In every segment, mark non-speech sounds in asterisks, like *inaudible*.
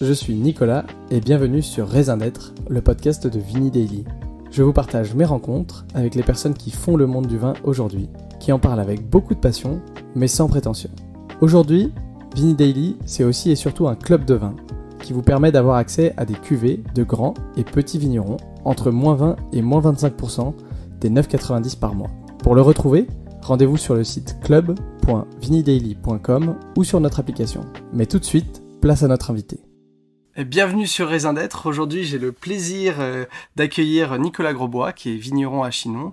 je suis Nicolas et bienvenue sur Raisin d'être, le podcast de Vini Daily. Je vous partage mes rencontres avec les personnes qui font le monde du vin aujourd'hui, qui en parlent avec beaucoup de passion, mais sans prétention. Aujourd'hui, Vini Daily, c'est aussi et surtout un club de vin qui vous permet d'avoir accès à des cuvées de grands et petits vignerons entre moins 20 et moins 25% des 9,90 par mois. Pour le retrouver, rendez-vous sur le site club.vinidaily.com ou sur notre application. Mais tout de suite, place à notre invité. Bienvenue sur Raisin d'être. Aujourd'hui, j'ai le plaisir euh, d'accueillir Nicolas Grosbois, qui est vigneron à Chinon,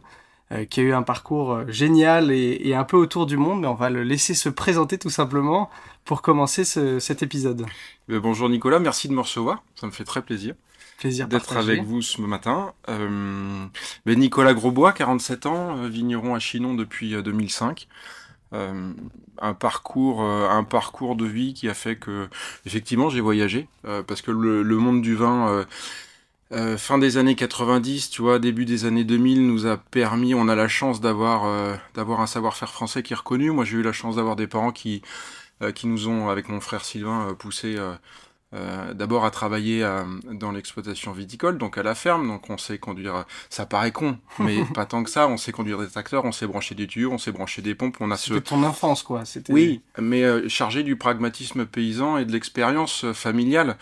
euh, qui a eu un parcours euh, génial et, un peu autour du monde, mais on va le laisser se présenter tout simplement pour commencer cet épisode. bonjour Nicolas, merci de me recevoir, ça me fait très plaisir. Plaisir d'être avec vous ce matin. Euh, ben Nicolas Grosbois, 47 ans, vigneron à Chinon depuis 2005. Euh, un parcours, un parcours de vie qui a fait que, effectivement, j'ai voyagé parce que le, monde du vin. fin des années 90, tu vois, début des années 2000 nous a permis, on a la chance d'avoir d'avoir un savoir-faire français qui est reconnu. Moi, j'ai eu la chance d'avoir des parents qui qui nous ont, avec mon frère Sylvain, poussé euh, d'abord à travailler euh, dans l'exploitation viticole, donc à la ferme, donc on sait conduire, ça paraît con, *laughs* mais pas tant que ça, on sait conduire des tracteurs, on sait brancher des tuyaux, on sait brancher des pompes, on a ce... ton enfance quoi, c'était... Oui, mais euh, chargé du pragmatisme paysan et de l'expérience familiale.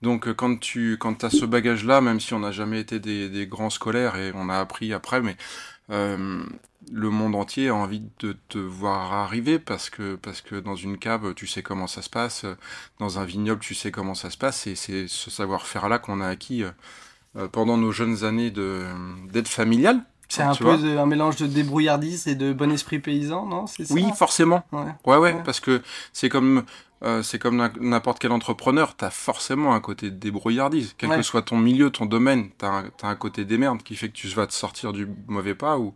Donc quand tu quand as ce bagage-là, même si on n'a jamais été des, des, grands scolaires et on a appris après, mais le monde entier a envie de te voir arriver parce que, parce que dans une cave, tu sais comment ça se passe, dans un vignoble, tu sais comment ça se passe, et c'est ce savoir-faire-là qu'on a acquis euh, pendant nos jeunes années d'aide familiale. C'est un peu un mélange de débrouillardise et de bon esprit paysan, non? Oui, forcément. Ouais, ouais, parce que c'est comme euh, c'est comme n'importe quel entrepreneur, tu as forcément un côté de débrouillardise. Quel que soit ton milieu, ton domaine, tu as, as, un côté des merdes qui fait que tu vas te sortir du mauvais pas ou,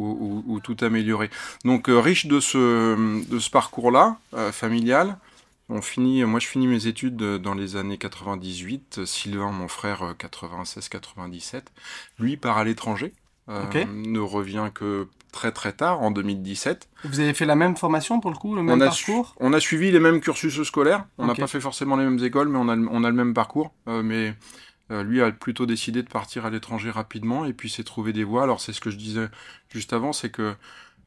ou, tout améliorer. Donc euh, riche de ce, de ce parcours-là, euh, familial, on finit, moi je finis mes études dans les années 98, Sylvain, mon frère, 96-97. Lui part à l'étranger, euh, ne revient que très très tard, en 2017. Vous avez fait la même formation pour le coup, le même parcours? On a suivi les mêmes cursus scolaires, on n'a pas fait forcément les mêmes écoles, mais on a, on a le même parcours. mais euh, lui a plutôt décidé de partir à l'étranger rapidement et puis s'est trouvé des voies. Alors c'est ce que je disais juste avant, c'est que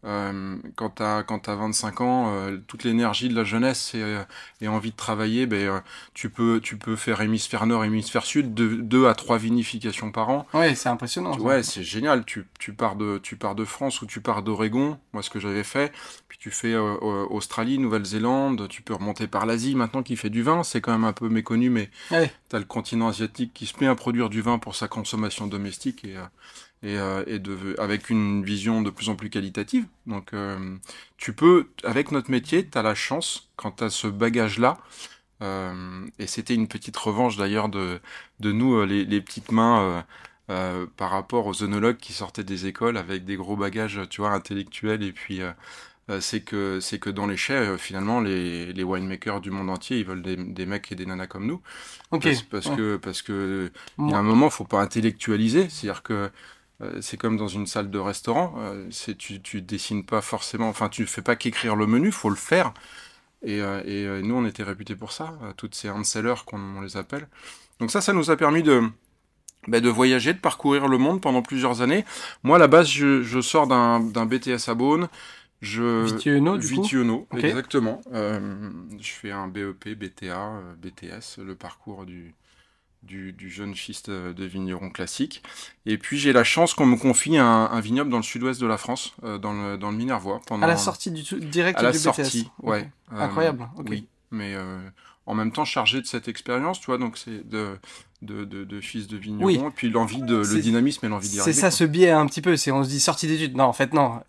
euh, quand tu as, quand as 25 ans, euh, toute l'énergie de la jeunesse et, euh, et, envie de travailler, ben, euh, tu, peux, tu peux faire hémisphère nord, hémisphère sud, de, deux à trois vinifications par an. Ouais, c'est impressionnant. Ouais, c'est génial. Tu, tu, pars de, tu pars de France ou tu pars d'Oregon, moi ce que j'avais fait, puis tu fais Australie, Nouvelle-Zélande, tu peux remonter par l'Asie maintenant qui fait du vin, c'est quand même un peu méconnu, mais ouais. tu as le continent asiatique qui se met à produire du vin pour sa consommation domestique et et, euh, et de, avec une vision de plus en plus qualitative. Donc euh, tu peux, avec notre métier, tu as la chance, quand tu as ce bagage-là, euh, et c'était une petite revanche d'ailleurs de, de nous, les, les petites mains, par rapport aux œnologues qui sortaient des écoles avec des gros bagages, tu vois, intellectuels, et puis c'est que c'est que dans les chais finalement les, les winemakers du monde entier ils veulent des, des mecs et des nanas comme nous Ok. parce, parce que parce que il y a un moment faut pas intellectualiser c'est à dire que c'est comme dans une salle de restaurant. Euh, c'est tu, tu dessines pas forcément, enfin tu fais pas qu'écrire le menu, faut le faire. Et, euh, nous, on était réputés pour ça, toutes ces handsellers qu'on les appelle. Donc ça, ça nous a permis de, bah, de voyager, de parcourir le monde pendant plusieurs années. Moi, à la base, je, sors d'un BTS à Beaune. Je... Vitiono, du Vitiono, exactement. je fais un BEP, BTA, BTS, le parcours du, du, jeune fils de, vigneron classique. Et puis j'ai la chance qu'on me confie un, vignoble dans le sud-ouest de la France, euh, dans, le, dans le Minervois. Pendant... À la sortie du direct à la sortie, ouais. Euh, Incroyable. Oui, mais euh, en même temps chargé de cette expérience, tu vois, donc c'est de, de, de, fils de vigneron, et puis l'envie de, le dynamisme et l'envie d'y arriver. C'est ça ce biais un petit peu, c'est on se dit sortie d'études. Non, en fait non,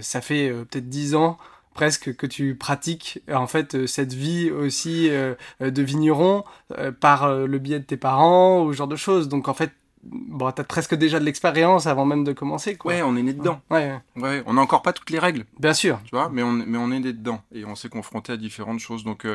ça fait peut-être dix ans presque que tu pratiques en fait euh, cette vie aussi euh, euh, de vigneron par le biais de tes parents ou ce genre de choses. Donc en fait, bon, t'as presque déjà de l'expérience avant même de commencer. Quoi. Ouais, on est né dedans. Ouais, ouais. on n'a encore pas toutes les règles. Bien sûr. Tu vois, mais on, mais on est né dedans et on s'est confronté à différentes choses. Donc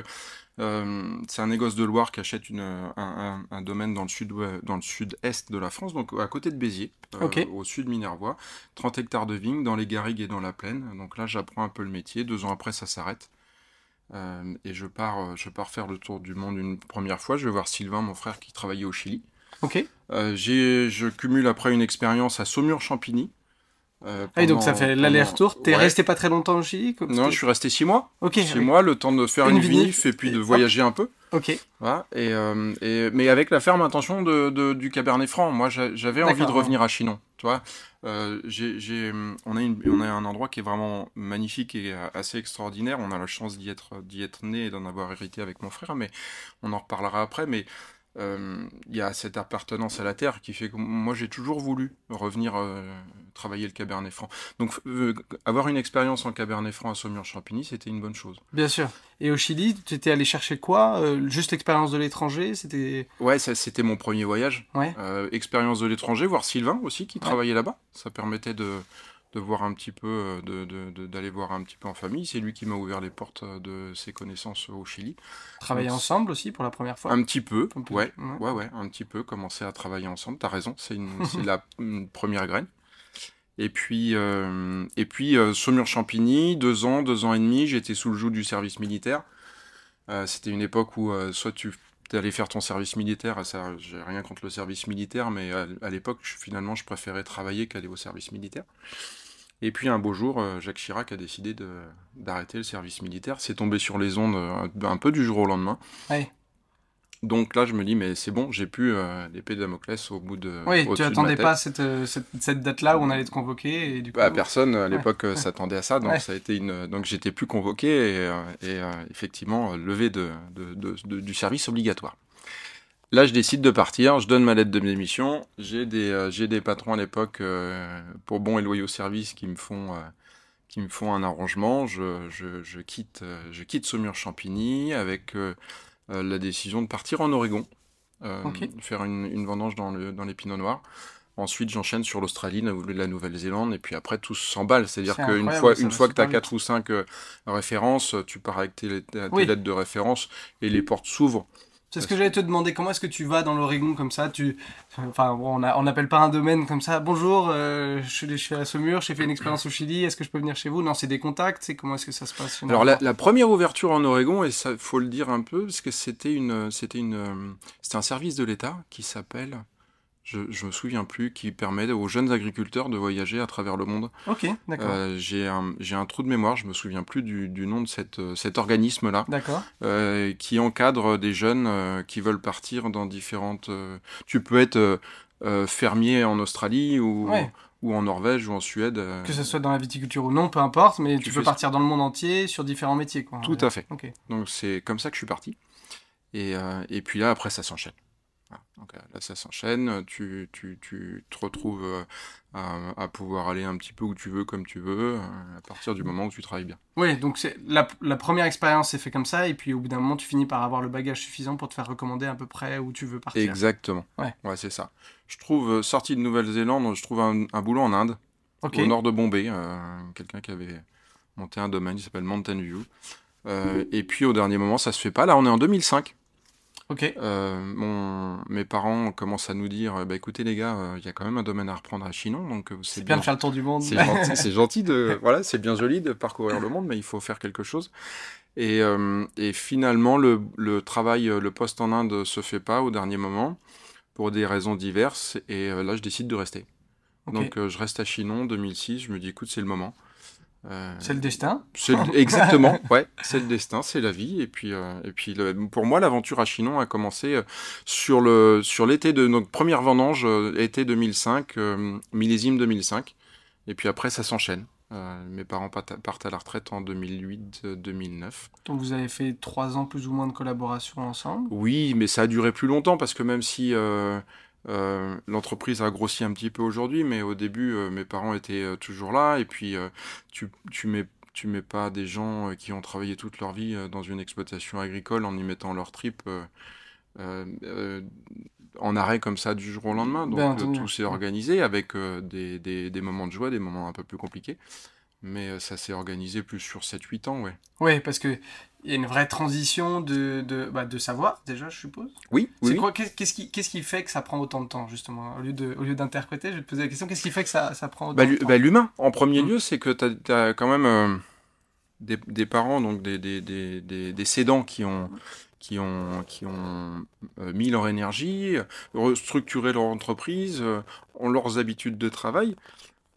euh, c'est un négoce de Loire qui achète une, un, un, domaine dans le sud dans le sud-est de la France, donc à côté de Béziers, euh, au sud Minervois. 30 hectares de vignes dans les garrigues et dans la plaine. Donc là, j'apprends un peu le métier. Deux ans après, ça s'arrête. et je pars, je pars faire le tour du monde une première fois. Je vais voir Sylvain, mon frère, qui travaillait au Chili. Ok. je cumule après une expérience à Saumur-Champigny. Euh, ah, donc ça fait l'aller-retour. T'es resté pas très longtemps au Chili Non, je suis resté six mois. Ok. Six mois, le temps de faire une, vinif et puis de voyager un peu. Ok. Voilà, et, euh, et, mais avec la ferme intention de, de du Cabernet Franc. Moi, j'avais envie de revenir à Chinon. Tu vois, euh, j'ai, on, a une, on a un endroit qui est vraiment magnifique et assez extraordinaire. On a la chance d'y être, d'y être né et d'en avoir hérité avec mon frère, mais on en reparlera après. Mais euh, il y a cette appartenance à la terre qui fait que moi j'ai toujours voulu revenir euh, travailler le Cabernet Franc. Donc euh, avoir une expérience en Cabernet Franc à Saumur-Champigny, c'était une bonne chose. Bien sûr. Et au Chili, tu étais allé chercher quoi Juste l'expérience de l'étranger C'était Ouais, c'était mon premier voyage. Ouais. expérience de l'étranger, voir Sylvain aussi qui travaillait là-bas. Ça permettait de de voir un petit peu, euh, de, d'aller voir un petit peu en famille. C'est lui qui m'a ouvert les portes euh, de ses connaissances au Chili. Travailler ensemble aussi pour la première fois Un petit peu, ouais, ouais, ouais, un petit peu, commencer à travailler ensemble. T'as raison, c'est, une, la *laughs* première graine. Et puis, euh, et puis Saumur-Champigny, deux ans, deux ans et demi, j'étais sous le joug du service militaire. c'était une époque où soit tu allais faire ton service militaire, ça, j'ai rien contre le service militaire, mais à, à l'époque, finalement, je préférais travailler qu'aller au service militaire. Et puis un beau jour, euh, Jacques Chirac a décidé d'arrêter le service militaire. C'est tombé sur les ondes euh, un, peu du jour au lendemain. Donc là, je me dis, mais c'est bon, j'ai pu euh, l'épée de Damoclès au bout de. Oui, tu n'attendais pas cette, cette, date-là où on allait te convoquer et du bah, Personne à l'époque s'attendait à ça, donc ça a été une. Donc j'étais plus convoqué et, effectivement levé de, du service obligatoire. Là, je décide de partir, je donne ma lettre de démission. J'ai des, euh, j'ai des patrons à l'époque euh, pour bons et loyaux services qui me font, euh, qui me font un arrangement. Je, je, je quitte, je quitte Saumur-Champigny avec la décision de partir en Oregon, faire une, une, vendange dans, le, dans les pinots noirs. Ensuite, j'enchaîne sur l'Australie, la Nouvelle-Zélande, et puis après, tout s'emballe. C'est-à-dire qu'une fois, une fois que tu as 4 ou 5 références, tu pars avec tes, tes lettres de référence et les portes s'ouvrent. C'est ce que j'allais te demander. Comment est-ce que tu vas dans l'Oregon comme ça? Tu, enfin, on n'appelle pas un domaine comme ça. Bonjour, euh, je, suis à Saumur, j'ai fait une expérience au Chili. Est-ce que je peux venir chez vous? Non, c'est des contacts. C'est comment est-ce que ça se passe Alors la, première ouverture en Oregon, et ça faut le dire un peu, parce que c'était une, c'était une, euh, c'était un service de l'État qui s'appelle je, je me souviens plus, qui permet aux jeunes agriculteurs de voyager à travers le monde. Ok, d'accord. Euh, j'ai un, un, trou de mémoire, je me souviens plus du, du nom de cette, cet organisme-là. D'accord. Euh, qui encadre des jeunes euh, qui veulent partir dans différentes. Euh, tu peux être euh, fermier en Australie ou. Ou en Norvège ou en Suède. Que ce soit dans la viticulture ou non, peu importe, mais tu, peux partir dans le monde entier sur différents métiers. Quoi. Tout à fait. Donc c'est comme ça que je suis parti. Et, et puis là, après, ça s'enchaîne. Donc euh, là, ça s'enchaîne, tu, tu, tu, te retrouves euh, à, pouvoir aller un petit peu où tu veux, comme tu veux, euh, à partir du moment où tu travailles bien. Oui, donc la, la, première expérience s'est fait comme ça, et puis au bout d'un moment, tu finis par avoir le bagage suffisant pour te faire recommander à peu près où tu veux partir. Exactement. Ouais, ouais c'est ça. Je trouve, sorti de Nouvelle-Zélande, je trouve un, boulot en Inde, au nord de Bombay, quelqu'un qui avait monté un domaine, il s'appelle Mountain View. et puis au dernier moment, ça se fait pas. Là, on est en 2005. Ok. Euh, mon, mes parents commencent à nous dire, bah écoutez les gars, euh, il y a quand même un domaine à reprendre à Chinon, donc euh, c'est bien, de faire le tour du monde. *laughs* C'est gentil, de, voilà, c'est bien joli de parcourir le monde, mais il faut faire quelque chose. Et, et finalement, le, le, travail, le poste en Inde se fait pas au dernier moment pour des raisons diverses. Et là, je décide de rester. Donc, je reste à Chinon 2006. Je me dis, écoute, c'est le moment. Euh, c'est le destin. exactement, *laughs* ouais, c'est le destin, c'est la vie. Et puis, euh, et puis pour moi, l'aventure à Chinon a commencé euh, sur le sur l'été de notre première vendange, été 2005, millésime 2005. Et puis après, ça s'enchaîne. mes parents partent à la retraite en 2008-2009. Donc vous avez fait trois ans plus ou moins de collaboration ensemble? Oui, mais ça a duré plus longtemps parce que même si euh, l'entreprise a grossi un petit peu aujourd'hui, mais au début, euh, mes parents étaient euh, toujours là. Et puis, tu, tu mets tu mets pas des gens qui ont travaillé toute leur vie dans une exploitation agricole en y mettant leur trip en arrêt comme ça du jour au lendemain. Donc tout s'est organisé avec des, des, des, moments de joie, des moments un peu plus compliqués. Mais ça s'est organisé plus sur 7-8 ans, ouais. Oui, parce que il y a une vraie transition de, de, bah, de savoir, déjà, je suppose. Oui. C'est quoi Qu'est-ce qui, qu'est-ce qui fait que ça prend autant de temps, justement Au lieu, de, au lieu d'interpréter, je vais te poser la question qu'est-ce qui fait que ça, ça prend autant bah, de temps bah, L'humain, en premier mm. lieu, c'est que tu as, quand même. Euh, des, parents, donc des, des, des, des, cédants qui ont, qui ont, qui ont mis leur énergie, restructuré leur entreprise, ont leurs habitudes de travail.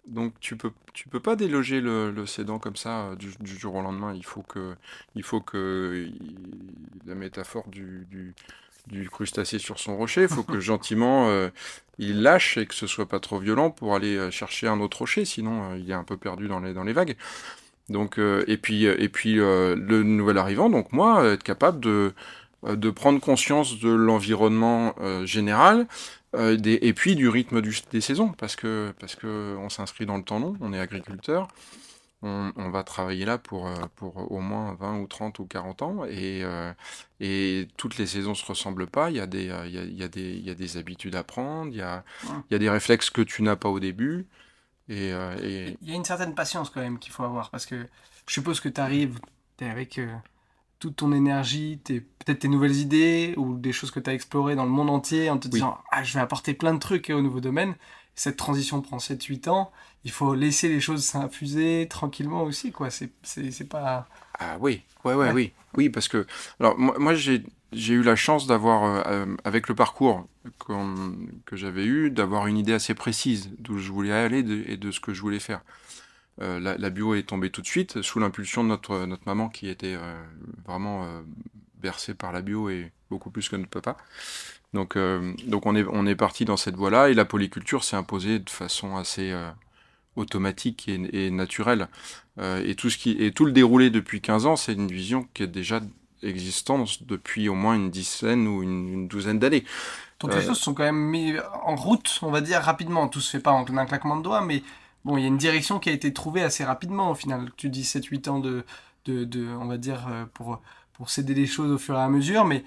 Donc tu peux tu peux pas déloger le, le cédant comme ça du, du, jour au lendemain. Il faut que il faut que la métaphore du, du, du crustacé sur son rocher. Il faut que *laughs* gentiment euh, il lâche et que ce soit pas trop violent pour aller euh, chercher un autre rocher, sinon euh, il est un peu perdu dans les, dans les vagues. Donc, et puis, et puis le nouvel arrivant, donc moi, être capable de, de prendre conscience de l'environnement général des, et puis du rythme des saisons, parce que, parce que on s'inscrit dans le temps long, on est agriculteur, on, va travailler là pour, euh, pour au moins 20 ou 30 ou 40 ans et, euh, et toutes les saisons se ressemblent pas. Il y a des, euh, il y a, il y a des, il y a des habitudes à prendre, il y a, il y a des réflexes que tu n'as pas au début. Et, Il y a une certaine patience quand même qu'il faut avoir parce que je suppose que tu arrives, tu es avec toute ton énergie, peut-être tes nouvelles idées ou des choses que tu as explorées dans le monde entier en te disant ah, je vais apporter plein de trucs au nouveau domaine cette transition prend 7-8 ans, il faut laisser les choses s'infuser tranquillement aussi, quoi. C'est, c'est, pas... Ah oui, ouais, ouais, oui. Oui, parce que... Alors, moi, j'ai, j'ai eu la chance d'avoir, euh, euh, avec le parcours que j'avais eu, d'avoir une idée assez précise d'où je voulais aller et de ce que je voulais faire. Euh, la, bio est tombée tout de suite, sous l'impulsion de notre, notre maman qui était vraiment bercée par la bio et beaucoup plus que notre papa. Donc, euh, donc on est, on est parti dans cette voie-là et la polyculture s'est imposée de façon assez euh, automatique et, naturelle. Euh, et, tout ce qui, et tout le déroulé depuis 15 ans, c'est une vision qui est déjà existante depuis au moins une dizaine ou une, douzaine d'années. Donc les choses sont quand même mises en route, on va dire, rapidement. Tout se fait pas en un claquement de doigts, mais bon, il y a une direction qui a été trouvée assez rapidement au final. Tu dis 7-8 ans de, de, de, on va dire, pour, pour céder les choses au fur et à mesure, mais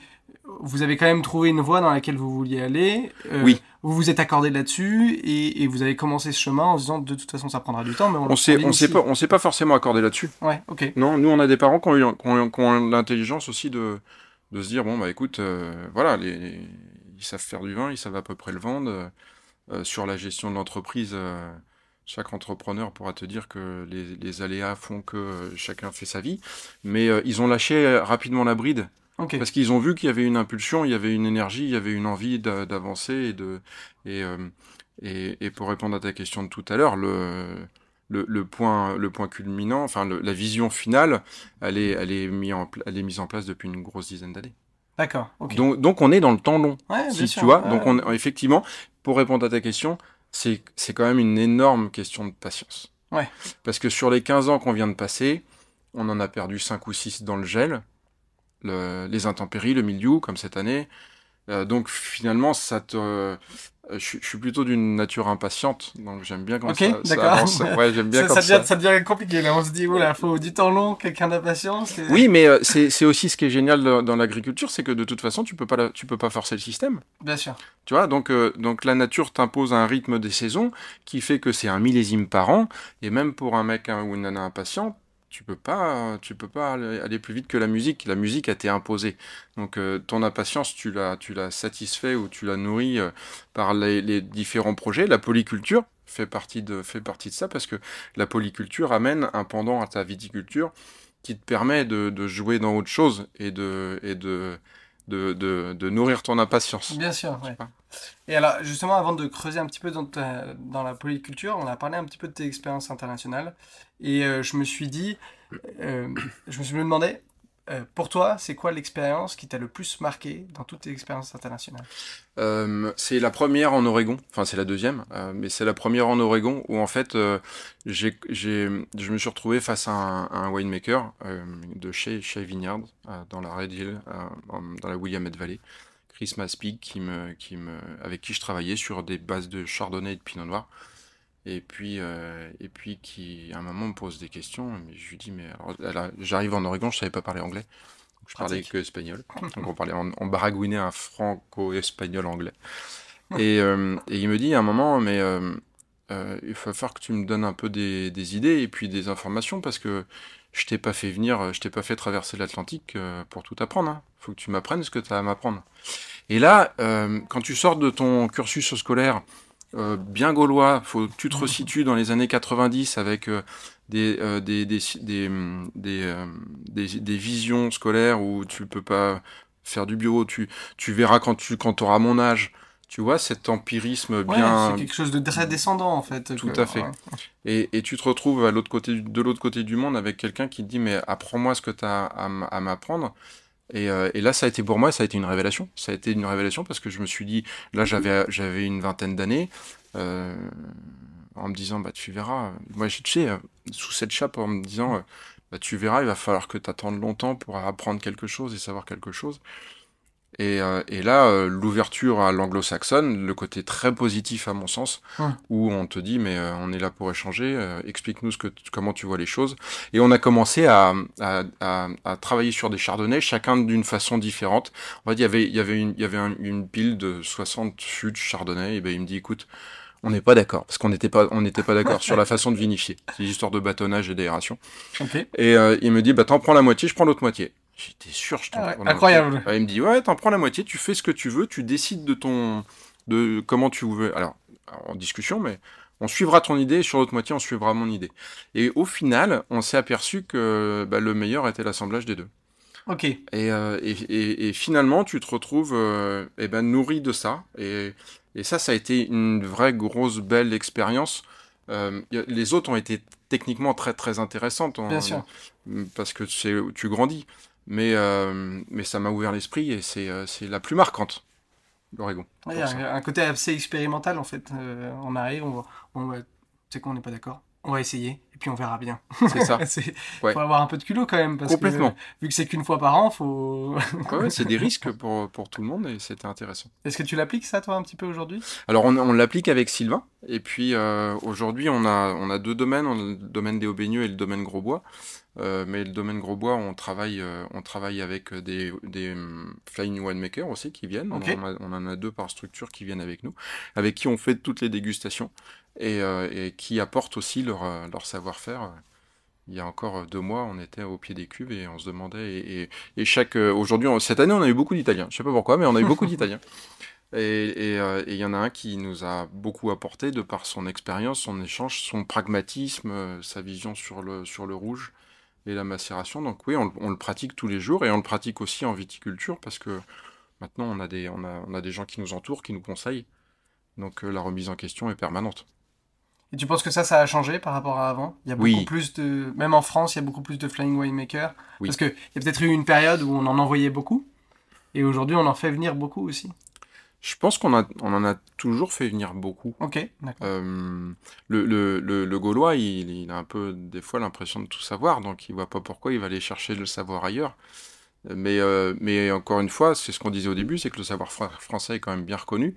vous avez quand même trouvé une voie dans laquelle vous vouliez aller. Euh, oui. Vous vous êtes accordé là-dessus et, vous avez commencé ce chemin en se disant de toute façon ça prendra du temps, mais on, on s'est on pas on pas forcément accordé là-dessus. Ouais, ok. Non, nous on a des parents qui ont, l'intelligence aussi de de se dire bon bah écoute euh, voilà les, ils savent faire du vin, ils savent à peu près le vendre euh, sur la gestion de l'entreprise. Chaque entrepreneur pourra te dire que les, les aléas font que chacun fait sa vie, mais ils ont lâché rapidement la bride parce qu'ils ont vu qu'il y avait une impulsion, il y avait une énergie, il y avait une envie d'avancer et de euh, et, et, pour répondre à ta question de tout à l'heure, le, le, point le point culminant, enfin la vision finale, elle est elle est mise en elle est mise en place depuis une grosse dizaine d'années. D'accord. Donc donc on est dans le temps long. si tu vois, donc on effectivement pour répondre à ta question, c'est c'est quand même une énorme question de patience. Ouais. Parce que sur les 15 ans qu'on vient de passer, on en a perdu 5 ou 6 dans le gel les intempéries, le milieu, comme cette année. Euh, donc finalement, ça te, euh, je, suis plutôt d'une nature impatiente, donc j'aime bien quand ça, ça, avance. Ouais, j'aime bien *laughs* ça, ça, devient, ça, devient, compliqué. Là, on se dit, oula, faut du temps long, quelqu'un d'impatience. Et... Oui, mais euh, c'est aussi ce qui est génial dans, l'agriculture, c'est que de toute façon, tu peux pas, tu peux pas forcer le système. Bien sûr. Tu vois, donc, donc la nature t'impose un rythme des saisons qui fait que c'est un millésime par an, et même pour un mec ou une nana impatiente, tu peux pas, tu peux pas aller plus vite que la musique. La musique a été imposée. Donc euh, ton impatience, tu l'as, tu l'as satisfait ou tu l'as nourri euh, par les, différents projets. La polyculture fait partie de, fait partie de ça parce que la polyculture amène un pendant à ta viticulture qui te permet de, jouer dans autre chose et de, et de, de, de, nourrir ton impatience. Bien sûr, ouais. Et alors, justement, avant de creuser un petit peu dans, dans la polyculture, on a parlé un petit peu de tes expériences internationales. Et euh, je me suis dit, euh, je me suis demandé, euh, pour toi, c'est quoi l'expérience qui t'a le plus marqué dans toutes tes expériences internationales? C'est la première en Oregon, enfin c'est la deuxième, mais c'est la première en Oregon où en fait j'ai, je me suis retrouvé face à un, winemaker de chez, chez Vineyard dans la Red Hill, dans la Williamette Valley. Chris Maspig avec qui je travaillais sur des bases de chardonnay et de pinot noir. Et puis, euh, et puis qui, à un moment, me pose des questions. Mais je lui dis, mais j'arrive en Oregon, je savais pas parler anglais. je parlais que espagnol. Donc on parlait, on, baragouinait un franco-espagnol anglais. *laughs* Et, euh, et, il me dit à un moment, mais euh, il va falloir que tu me donnes un peu des, des, idées et puis des informations parce que je t'ai pas fait venir, je t'ai pas fait traverser l'Atlantique pour tout apprendre. Il hein. faut que tu m'apprennes ce que tu as à m'apprendre. Et là, quand tu sors de ton cursus scolaire bien gaulois. Faut que tu te resitues dans les années 90 avec des, des, des, des, des, des, visions scolaires où tu peux pas faire du bio. Tu, tu verras quand tu quand auras mon âge tu vois, cet empirisme bien. c'est quelque chose de très descendant en fait. Tout à fait. Et, et, tu te retrouves à l'autre côté, de l'autre côté du monde avec quelqu'un qui te dit Mais apprends-moi ce que tu as à m'apprendre. Et, euh, et, là, ça a été pour moi, ça a été une révélation. Ça a été une révélation parce que je me suis dit Là, j'avais, une vingtaine d'années. Euh, en me disant Bah, tu verras. Moi, tu sais, euh, sous cette chape, en me disant Bah, tu verras, il va falloir que tu attendes longtemps pour apprendre quelque chose et savoir quelque chose. Et, euh, et là, euh, l'ouverture à l'anglo-saxonne, le côté très positif à mon sens, où on te dit mais euh, on est là pour échanger, explique-nous ce que comment tu vois les choses. Et on a commencé à, à, à, à travailler sur des chardonnays, chacun d'une façon différente. En fait, il y avait il y avait une il y avait une pile de 60 fûts de chardonnay. Et ben il me dit écoute, on n'est pas d'accord parce qu'on n'était pas on n'était pas d'accord *laughs* sur la façon de vinifier. C'est l'histoire de bâtonnage et d'aération. Okay. Et il me dit bah t'en prends la moitié, je prends l'autre moitié. J'étais sûr, je t'en ah Incroyable. il me dit ouais, t'en prends la moitié, tu fais ce que tu veux, tu décides de ton de comment tu veux. Alors en discussion, mais on suivra ton idée et sur l'autre moitié on suivra mon idée. Et au final, on s'est aperçu que bah, le meilleur était l'assemblage des deux. Ok. Et, euh, et, et, finalement, tu te retrouves euh, eh ben, nourri de ça. Et, ça, ça a été une vraie grosse belle expérience. Euh, les autres ont été techniquement très très intéressantes. Bien sûr. Parce que tu grandis. Mais, euh, mais ça m'a ouvert l'esprit et c'est euh, la plus marquante, l'Oregon. Il y a un côté assez expérimental en fait. Euh, on arrive, on va, on va tu sais qu'on n'est pas d'accord on va essayer puis on verra bien. C'est ça. *laughs* Il faut avoir un peu de culot quand même parce Complètement. que vu que c'est qu'une fois par an, faut. ouais, c'est des risques pour, pour tout le monde et c'était intéressant. Est-ce que tu l'appliques ça toi un petit peu aujourd'hui? Alors on, on l'applique avec Sylvain et puis aujourd'hui on a on a deux domaines, on a le domaine des Aubaigneux et le domaine Grosbois. Euh, mais le domaine gros bois, on travaille, euh, on travaille avec des, des um, flying winemaker aussi qui viennent. On, en a deux par structure qui viennent avec nous, avec qui on fait toutes les dégustations et, euh, et qui apportent aussi leur, leur savoir-faire. Il y a encore deux mois, on était au pied des cuves et on se demandait. Et, et, chaque aujourd'hui, cette année, on a eu beaucoup d'Italiens. Je sais pas pourquoi, mais on a eu beaucoup *laughs* d'Italiens. Et il y en a un qui nous a beaucoup apporté de par son expérience, son échange, son pragmatisme, sa vision sur le, sur le rouge et la macération. Donc oui, on, le pratique tous les jours et on le pratique aussi en viticulture parce que maintenant on a des, on a, on a des gens qui nous entourent, qui nous conseillent. Donc euh, la remise en question est permanente. Et tu penses que ça, ça a changé par rapport à avant? Il y a beaucoup plus de, même en France, il y a beaucoup plus de flying winemakers. Oui. Parce qu'il y a peut-être eu une période où on en envoyait beaucoup, et aujourd'hui on en fait venir beaucoup aussi. Je pense qu'on a, on en a toujours fait venir beaucoup. Ok, d'accord. Euh, le, le, le, Gaulois, il, il, a un peu des fois l'impression de tout savoir, donc il voit pas pourquoi il va aller chercher le savoir ailleurs. Mais, euh, mais encore une fois, c'est ce qu'on disait au début, c'est que le savoir français est quand même bien reconnu.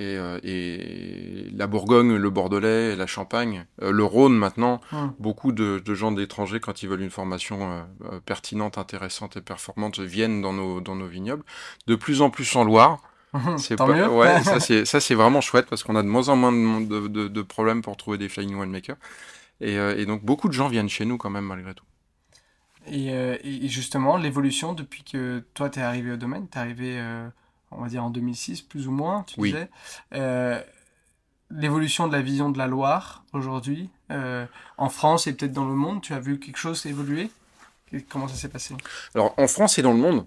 Et, euh, et la Bourgogne, le Bordelais, la Champagne, euh, le Rhône maintenant, hum. beaucoup de, de gens d'étrangers, quand ils veulent une formation euh, pertinente, intéressante et performante, viennent dans nos, dans nos vignobles. De plus en plus en Loire. *laughs* C'est pas... mieux. Ouais, *laughs* ça c'est vraiment chouette parce qu'on a de moins en moins de, de, de, problèmes pour trouver des flying winemakers et, et, donc beaucoup de gens viennent chez nous quand même malgré tout. Et, et justement l'évolution depuis que toi t'es arrivé au domaine, t'es arrivé on va dire en 2006 plus ou moins, tu oui. disais. Euh, l'évolution de la vision de la Loire aujourd'hui en France et peut-être dans le monde, tu as vu quelque chose évoluer? Comment ça s'est passé? Alors en France et dans le monde,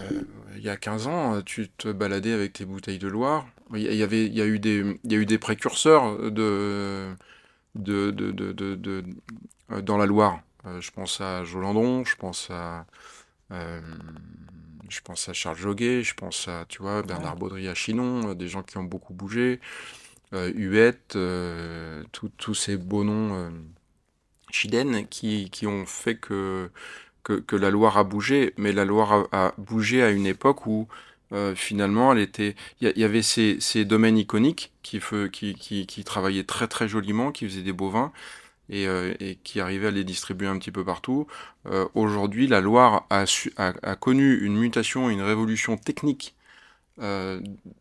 euh, il y a 15 ans, tu te baladais avec tes bouteilles de Loire. Il y, avait, il y a eu des, il y a eu des précurseurs de, de, de, de, de, euh, dans la Loire. Euh, je pense à Jolandon, je pense à, je pense à Charles Joguet, je pense à, tu vois, Bernard Baudry à Chinon, des gens qui ont beaucoup bougé, Huette, tous ces beaux noms chidènes qui, qui ont fait que que, la Loire a bougé, mais la Loire a, bougé à une époque où euh, finalement elle était. Il y, avait ces, domaines iconiques qui, qui, qui, qui, travaillaient très très joliment, qui faisaient des beaux vins. Et, euh, qui arrivaient à les distribuer un petit peu partout. Euh, aujourd'hui, la Loire a, a, connu une mutation, une révolution technique,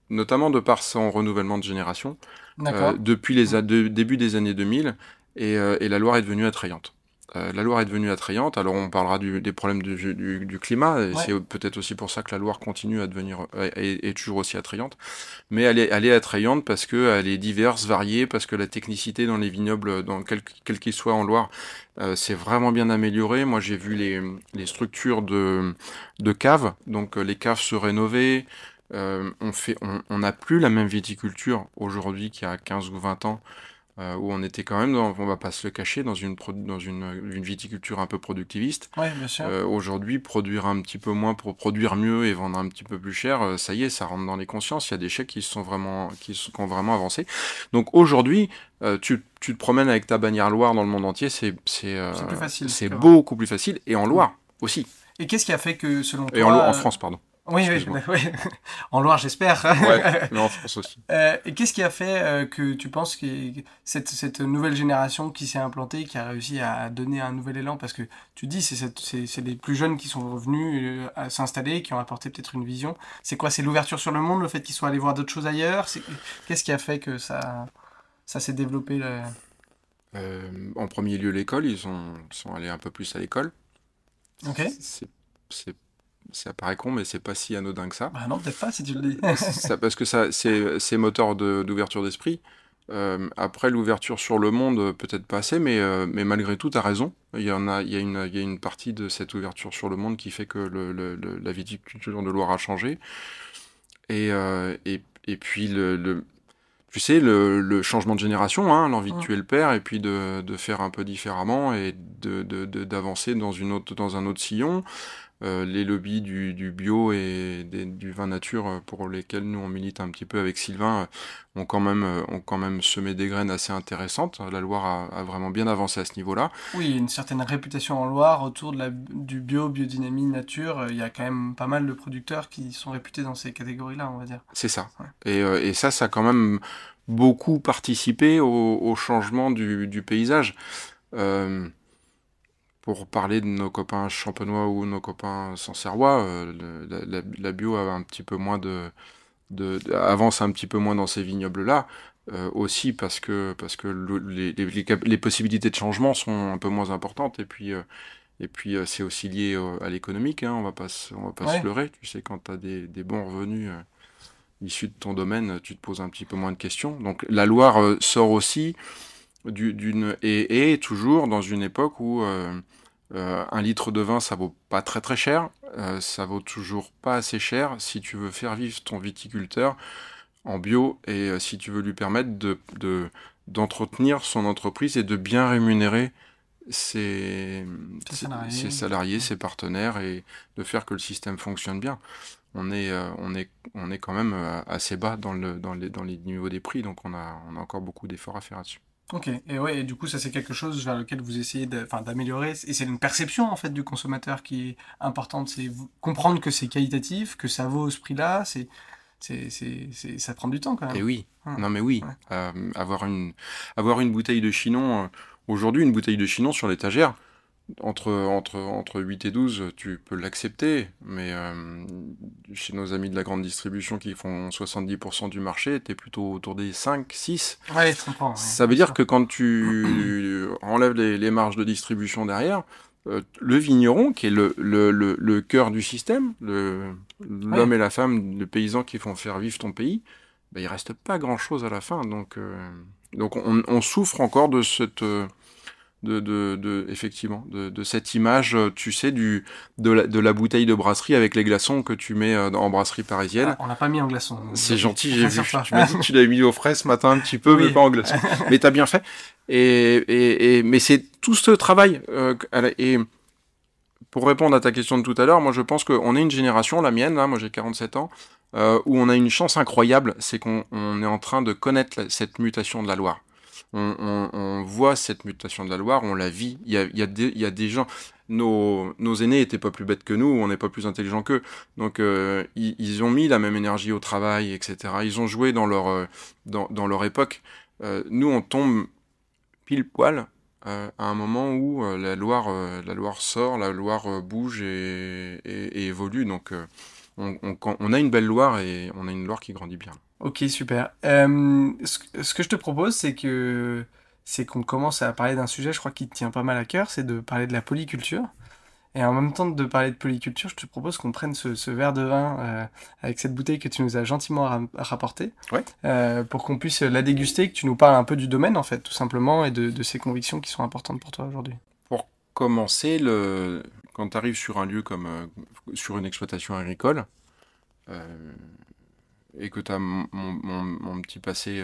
notamment de par son renouvellement de génération, depuis les début des années 2000, et, et la Loire est devenue attrayante. Euh, la Loire est devenue attrayante. Alors on parlera des problèmes du, climat. C'est peut-être aussi pour ça que la Loire continue à devenir est, toujours aussi attrayante. Mais elle est, elle est attrayante parce qu'elle est diverse, variée, parce que la technicité dans les vignobles, dans quel qu'ils soient en Loire, euh, c'est vraiment bien amélioré. Moi j'ai vu les, les, structures de, de caves. Donc les caves se rénover. on fait, on n'a plus la même viticulture aujourd'hui qu'il y a 15 ou 20 ans. Euh, où on était quand même, dans, on va pas se le cacher, dans une, dans une, une viticulture un peu productiviste. bien sûr. Euh, aujourd'hui, produire un petit peu moins pour produire mieux et vendre un petit peu plus cher, euh, ça y est, ça rentre dans les consciences. Il y a des chèques qui, sont vraiment, qui, sont, ont vraiment avancé. Donc aujourd'hui, tu, tu, te promènes avec ta bannière Loire dans le monde entier, c'est c'est beaucoup plus facile, et en Loire aussi. Et qu'est-ce qui a fait que, selon toi... Et en, en France, pardon. Oui, *laughs* oui, en Loire, j'espère. Ouais, *laughs* mais en France aussi. Euh, et qu'est-ce qui a fait euh, que tu penses que cette, cette nouvelle génération qui s'est implantée, qui a réussi à donner un nouvel élan? Parce que tu dis, c'est les plus jeunes qui sont revenus euh, à s'installer, qui ont apporté peut-être une vision. C'est quoi? C'est l'ouverture sur le monde, le fait qu'ils soient allés voir d'autres choses ailleurs? Qu'est-ce qui a fait que ça, ça s'est développé En premier lieu, l'école. Ils sont, sont allés un peu plus à l'école. Ok. C'est ça paraît con, mais c'est pas si anodin que ça. Bah non, peut-être pas si tu le dis. *laughs* ça, parce que ça, c'est moteur d'ouverture d'esprit. Euh, après, l'ouverture sur le monde, peut-être pas assez, mais, euh, mais malgré tout, tu as raison. Il y, en a, il, y a une, il y a une partie de cette ouverture sur le monde qui fait que le, le, la viticulture de Loire a changé. Et, euh, et, et, puis, le, tu sais, le, changement de génération, hein, l'envie de tuer le père, et puis de, de faire un peu différemment, et d'avancer de, dans, une autre, dans un autre sillon. Euh, les lobbies du, bio et du vin nature euh, pour lesquels nous on milite un petit peu avec Sylvain euh, ont quand même, ont quand même semé des graines assez intéressantes. La Loire a, vraiment bien avancé à ce niveau-là. Oui, il y a une certaine réputation en Loire autour de la, du bio, biodynamie, nature. Il y a quand même pas mal de producteurs qui sont réputés dans ces catégories-là, on va dire. C'est ça. Et, et, ça, ça a quand même beaucoup participé au, changement du, du paysage pour parler de nos copains champenois ou nos copains sancerrois, euh, la, bio a un petit peu moins de, de, avance un petit peu moins dans ces vignobles là euh, aussi parce que parce que les, les, possibilités de changement sont un peu moins importantes et puis euh, et puis c'est aussi lié à l'économique hein, on va pas on va pas se leurrer. Tu sais quand tu as des, des, bons revenus issus de ton domaine tu te poses un petit peu moins de questions. Donc la Loire sort aussi d'une et, et, toujours dans une époque où euh, un litre de vin, ça vaut pas très très cher. Euh, ça vaut toujours pas assez cher si tu veux faire vivre ton viticulteur en bio et euh, si tu veux lui permettre de, d'entretenir son entreprise et de bien rémunérer ses, salariés. ses, partenaires et de faire que le système fonctionne bien. On est, on est, on est quand même assez bas dans, le, dans, les, dans les niveaux des prix, donc on a, on a encore beaucoup d'efforts à faire là-dessus. Ok, et ouais, et du coup, ça c'est quelque chose vers lequel vous essayez d'améliorer, et c'est une perception en fait du consommateur qui est importante, c'est comprendre que c'est qualitatif, que ça vaut ce prix-là, c'est c'est, ça prend du temps quand même. Et oui, non mais oui, euh, avoir, une, avoir une bouteille de chinon, euh, aujourd'hui une bouteille de chinon sur l'étagère, entre, entre, entre 8 et 12, tu peux l'accepter, mais euh, chez nos amis de la grande distribution qui font 70% du marché, tu es plutôt autour des 5, 6. Ouais. Ça veut dire que quand tu *coughs* enlèves les, marges de distribution derrière, euh, le vigneron, qui est le, le, le, cœur du système, l'homme et la femme, le paysan qui font faire vivre ton pays, bah, il reste pas grand-chose à la fin. Donc, euh, donc on, on, souffre encore de cette de, de, de, effectivement de, de, cette image, euh, tu sais, du, de, la, de la bouteille de brasserie avec les glaçons que tu mets euh, en brasserie parisienne. Ah, on l'a pas mis en glaçons. C'est gentil, j'ai vu. Je me dis que tu l'avais mis au frais ce matin un petit peu, mais pas en glaçons. *laughs* mais t'as bien fait. Et, et, et mais c'est tout ce travail. Euh, et pour répondre à ta question de tout à l'heure, moi je pense qu'on est une génération, la mienne, là, moi j'ai 47 ans, euh, où on a une chance incroyable, c'est qu'on est en train de connaître cette mutation de la Loire on, voit cette mutation de la Loire, on la vit. Il y a, des gens, nos, aînés étaient pas plus bêtes que nous, on n'est pas plus intelligents qu'eux. Donc euh, ils, ont mis la même énergie au travail, etc. Ils ont joué dans leur, euh, époque. Euh, nous, on tombe pile poil à un moment où la, Loire, sort, la Loire bouge et, évolue. Donc on, on, a une belle Loire et on a une Loire qui grandit bien. Ok, super. Euh, ce, que je te propose, c'est que c'est qu'on commence à parler d'un sujet, je crois, qui te tient pas mal à cœur, c'est de parler de la polyculture. Et en même temps de parler de polyculture, je te propose qu'on prenne ce, verre de vin euh, avec cette bouteille que tu nous as gentiment rapportée, euh, pour qu'on puisse la déguster, que tu nous parles un peu du domaine, en fait, tout simplement, et de, de ces convictions qui sont importantes pour toi aujourd'hui. Pour commencer, le... quand tu arrives sur un lieu comme euh, sur une exploitation agricole, et que tu as mon, petit passé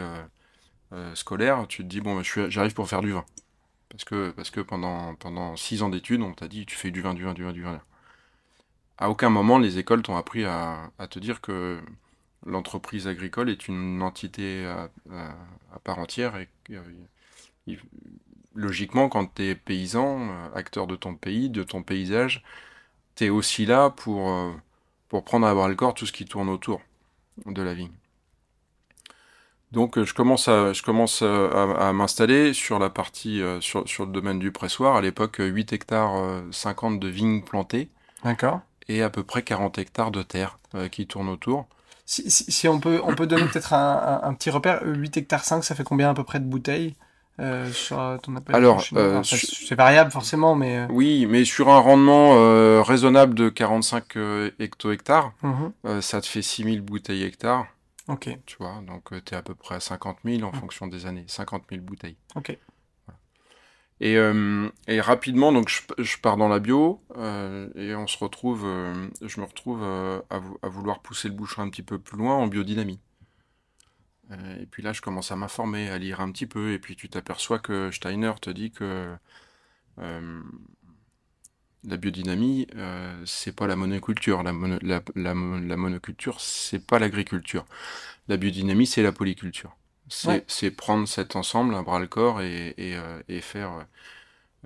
scolaire, tu te dis, bon, bah, j'arrive pour faire du vin. Parce que, pendant, six ans d'études, on t'a dit tu fais du vin, du vin, du vin, du vin. À aucun moment, les écoles t'ont appris à, te dire que l'entreprise agricole est une entité à, part entière euh, logiquement, quand tu es paysan, euh, acteur de ton pays, de ton paysage, tu es aussi là pour, euh, pour prendre à bras le corps tout ce qui tourne autour de la vigne. Donc euh, je commence à, je commence euh, à, m'installer sur la partie, euh, sur, sur, le domaine du pressoir. À l'époque, 8 hectares 50 de vignes plantées. D'accord. Et à peu près 40 hectares de terre qui tournent autour. Si, si, on, peut, on peut donner peut-être un, un, petit repère, 8 hectares 5, ça fait combien à peu près de bouteilles? Sur ton appel Alors, c'est variable forcément, mais... Oui, mais sur un rendement raisonnable de 45 hecto-hectares, mhm. ça te fait 6000 bouteilles hectares. Ok. Tu vois, donc euh, tu es à peu près à 50 000 en fonction des années. 50 000 bouteilles. Ok. Et, euh, et, rapidement, donc je, pars dans la bio euh, et on se retrouve, je me retrouve à, vouloir pousser le bouchon un petit peu plus loin en biodynamie. Et puis là, je commence à m'informer, à lire un petit peu, et puis tu t'aperçois que Steiner te dit que la biodynamie, euh, c'est pas la monoculture. La, la, monoculture, c'est pas l'agriculture. La biodynamie, c'est la polyculture. C'est prendre cet ensemble, un bras le corps, et, euh, faire,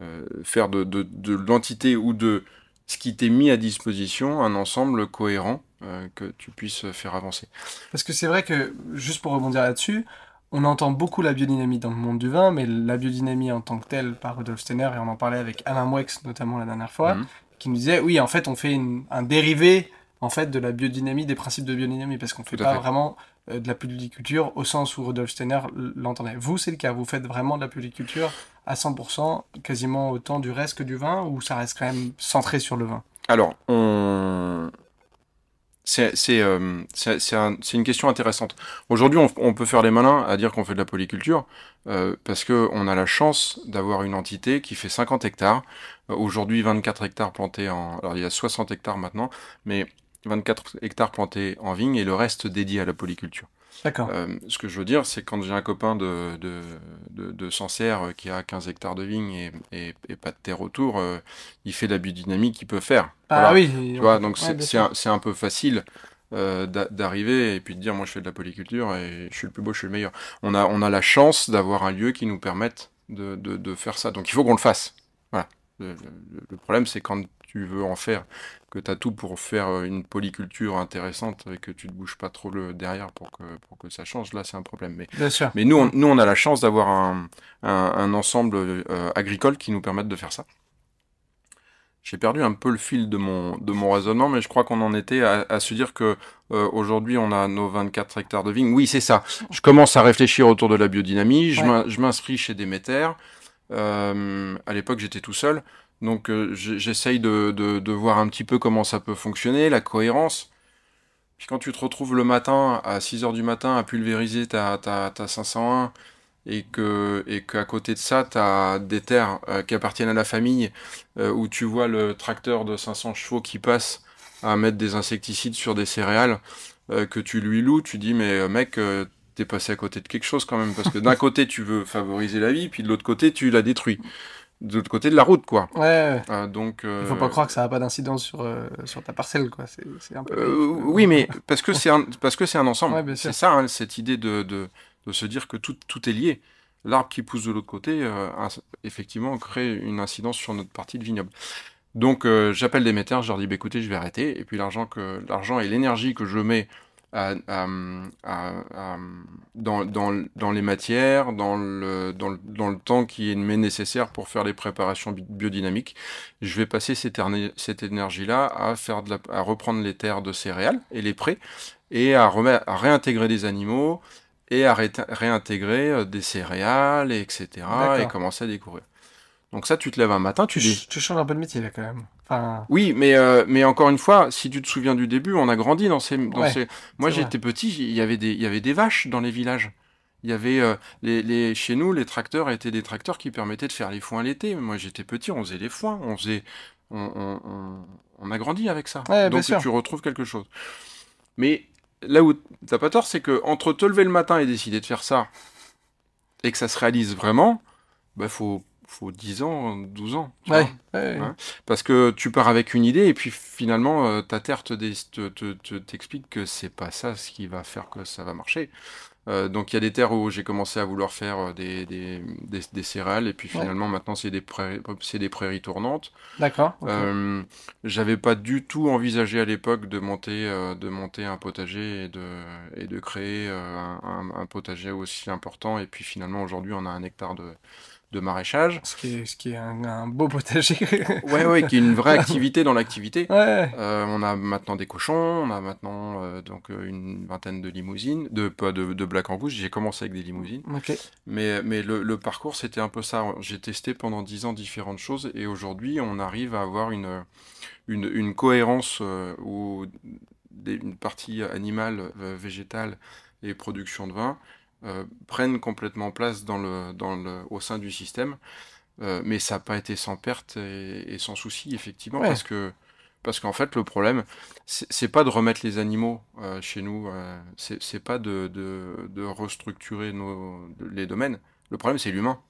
euh, faire de, de, l'entité ou de ce qui t'est mis à disposition un ensemble cohérent que tu puisses faire avancer. Parce que c'est vrai que, juste pour rebondir là-dessus, on entend beaucoup la biodynamie dans le monde du vin, mais la biodynamie en tant que telle par Rudolf Steiner, et on en parlait avec Alain Mouex notamment la dernière fois, mhm. qui nous disait, oui, en fait, on fait un dérivé en fait de la biodynamie, des principes de biodynamie, parce qu'on ne fait pas vraiment euh, de la polyculture au sens où Rudolf Steiner l'entendait. Vous, c'est le cas, vous faites vraiment de la polyculture à 100%, quasiment autant du reste que du vin, ou ça reste quand même centré sur le vin? Alors, on euh, c'est une question intéressante. Aujourd'hui, on, peut faire les malins à dire qu'on fait de la polyculture euh, parce qu'on a la chance d'avoir une entité qui fait 50 hectares. Euh, aujourd'hui, 24 hectares plantés en... Alors, il y a 60 hectares maintenant, mais 24 hectares plantés en vigne et le reste dédié à la polyculture. D'accord. Euh, ce que je veux dire, c'est quand j'ai un copain de, de, de, de, Sancerre qui a 15 hectares de vignes et, et, pas de terre autour, euh, il fait de la biodynamie qu'il peut faire. Ah oui. Tu vois, donc c'est un, un, peu facile. Euh, d'arriver et puis de dire moi je fais de la polyculture et je suis le plus beau, je suis le meilleur. On a, on a la chance d'avoir un lieu qui nous permette de, de, de faire ça. Donc il faut qu'on le fasse. Voilà. Le, le problème c'est quand tu veux en faire, que tu as tout pour faire euh, une polyculture intéressante et que tu ne bouges pas trop le derrière pour que, pour que ça change, là c'est un problème. Mais, Bien sûr. mais nous, on, nous, on a la chance d'avoir un, un, ensemble euh, agricole qui nous permette de faire ça. J'ai perdu un peu le fil de mon, de mon raisonnement, mais je crois qu'on en était à, se dire que euh, aujourd'hui on a nos 24 hectares de vignes. Oui, c'est ça. Je commence à réfléchir autour de la biodynamie. Je m'inscris chez Déméter. Euh, à l'époque, j'étais tout seul. Donc euh, j'essaye de, voir un petit peu comment ça peut fonctionner, la cohérence. Puis quand tu te retrouves le matin, à 6h du matin, à pulvériser ta, ta, 501, et que et qu'à côté de ça, tu as des terres euh, qui appartiennent à la famille, euh, où tu vois le tracteur de 500 chevaux qui passe à mettre des insecticides sur des céréales, que tu lui loues, tu dis mais mec, t'es passé à côté de quelque chose quand même, parce que d'un *laughs* côté tu veux favoriser la vie, puis de l'autre côté tu la détruis de l'autre côté de la route, quoi. Ouais. Euh, donc. Il faut pas croire que ça n'a pas d'incidence sur, euh, sur ta parcelle, quoi. C'est, un peu... Euh, oui, mais *laughs* parce que c'est un, parce que c'est un ensemble. c'est ça, hein, cette idée de, de, de, se dire que tout, tout est lié. L'arbre qui pousse de l'autre côté, effectivement, crée une incidence sur notre partie de vignoble. Donc, j'appelle des metteurs, je leur dis, bah, écoutez, je vais arrêter. Et puis, l'argent que, l'argent et l'énergie que je mets dans, dans, dans, les matières, dans le, dans, le, dans le temps qui est nécessaire pour faire les préparations biodynamiques. Je vais passer cette, cette énergie-là à, faire de la, à reprendre les terres de céréales et les prés et à, à réintégrer des animaux et à réintégrer des céréales, etc. et commencer à découvrir. Donc ça, tu te lèves un matin, tu, dis... Tu changes un peu de métier là quand même. Oui, mais, euh, mais encore une fois, si tu te souviens du début, on a grandi dans ces... Dans ces... Moi j'étais petit, il y, avait des, il y avait des vaches dans les villages. Il y avait euh, les, les, chez nous, les tracteurs étaient des tracteurs qui permettaient de faire les foins l'été. Moi j'étais petit, on faisait les foins, on faisait... On, on, on, a grandi avec ça. Donc tu retrouves quelque chose. Mais là où t'as pas tort, c'est que entre te lever le matin et décider de faire ça, et que ça se réalise vraiment, bah faut faut 10 ans, 12 ans. ouais, hein Parce que tu pars avec une idée et puis finalement euh, ta terre te, t'explique que c'est pas ça ce qui va faire que ça va marcher. Euh, donc il y a des terres où j'ai commencé à vouloir faire euh, des, des, des, céréales et puis finalement maintenant c'est des prairies, c'est des prairies tournantes. D'accord. j'avais pas du tout envisagé à l'époque de monter de monter un potager et de et de créer un, un, potager aussi important et puis finalement aujourd'hui on a un hectare de de maraîchage. Ce qui est, ce qui est un, beau potager. *laughs* ouais, ouais, qui est une vraie activité dans l'activité. *laughs* Euh, on a maintenant des cochons, on a maintenant euh, donc euh, une vingtaine de limousines, de pas de, de Black Angus. J'ai commencé avec des limousines. Mais, mais le, parcours, c'était un peu ça. J'ai testé pendant dix ans différentes choses et aujourd'hui, on arrive à avoir une, une, une cohérence où une partie animale, végétale et production de vin euh, prennent complètement place dans le, dans le, au sein du système. Euh, mais ça n'a pas été sans perte et, sans souci, effectivement, parce que parce qu'en fait, le problème, c'est pas de remettre les animaux euh, chez nous, c'est pas de, de, de, restructurer nos, les domaines. Le problème, c'est l'humain.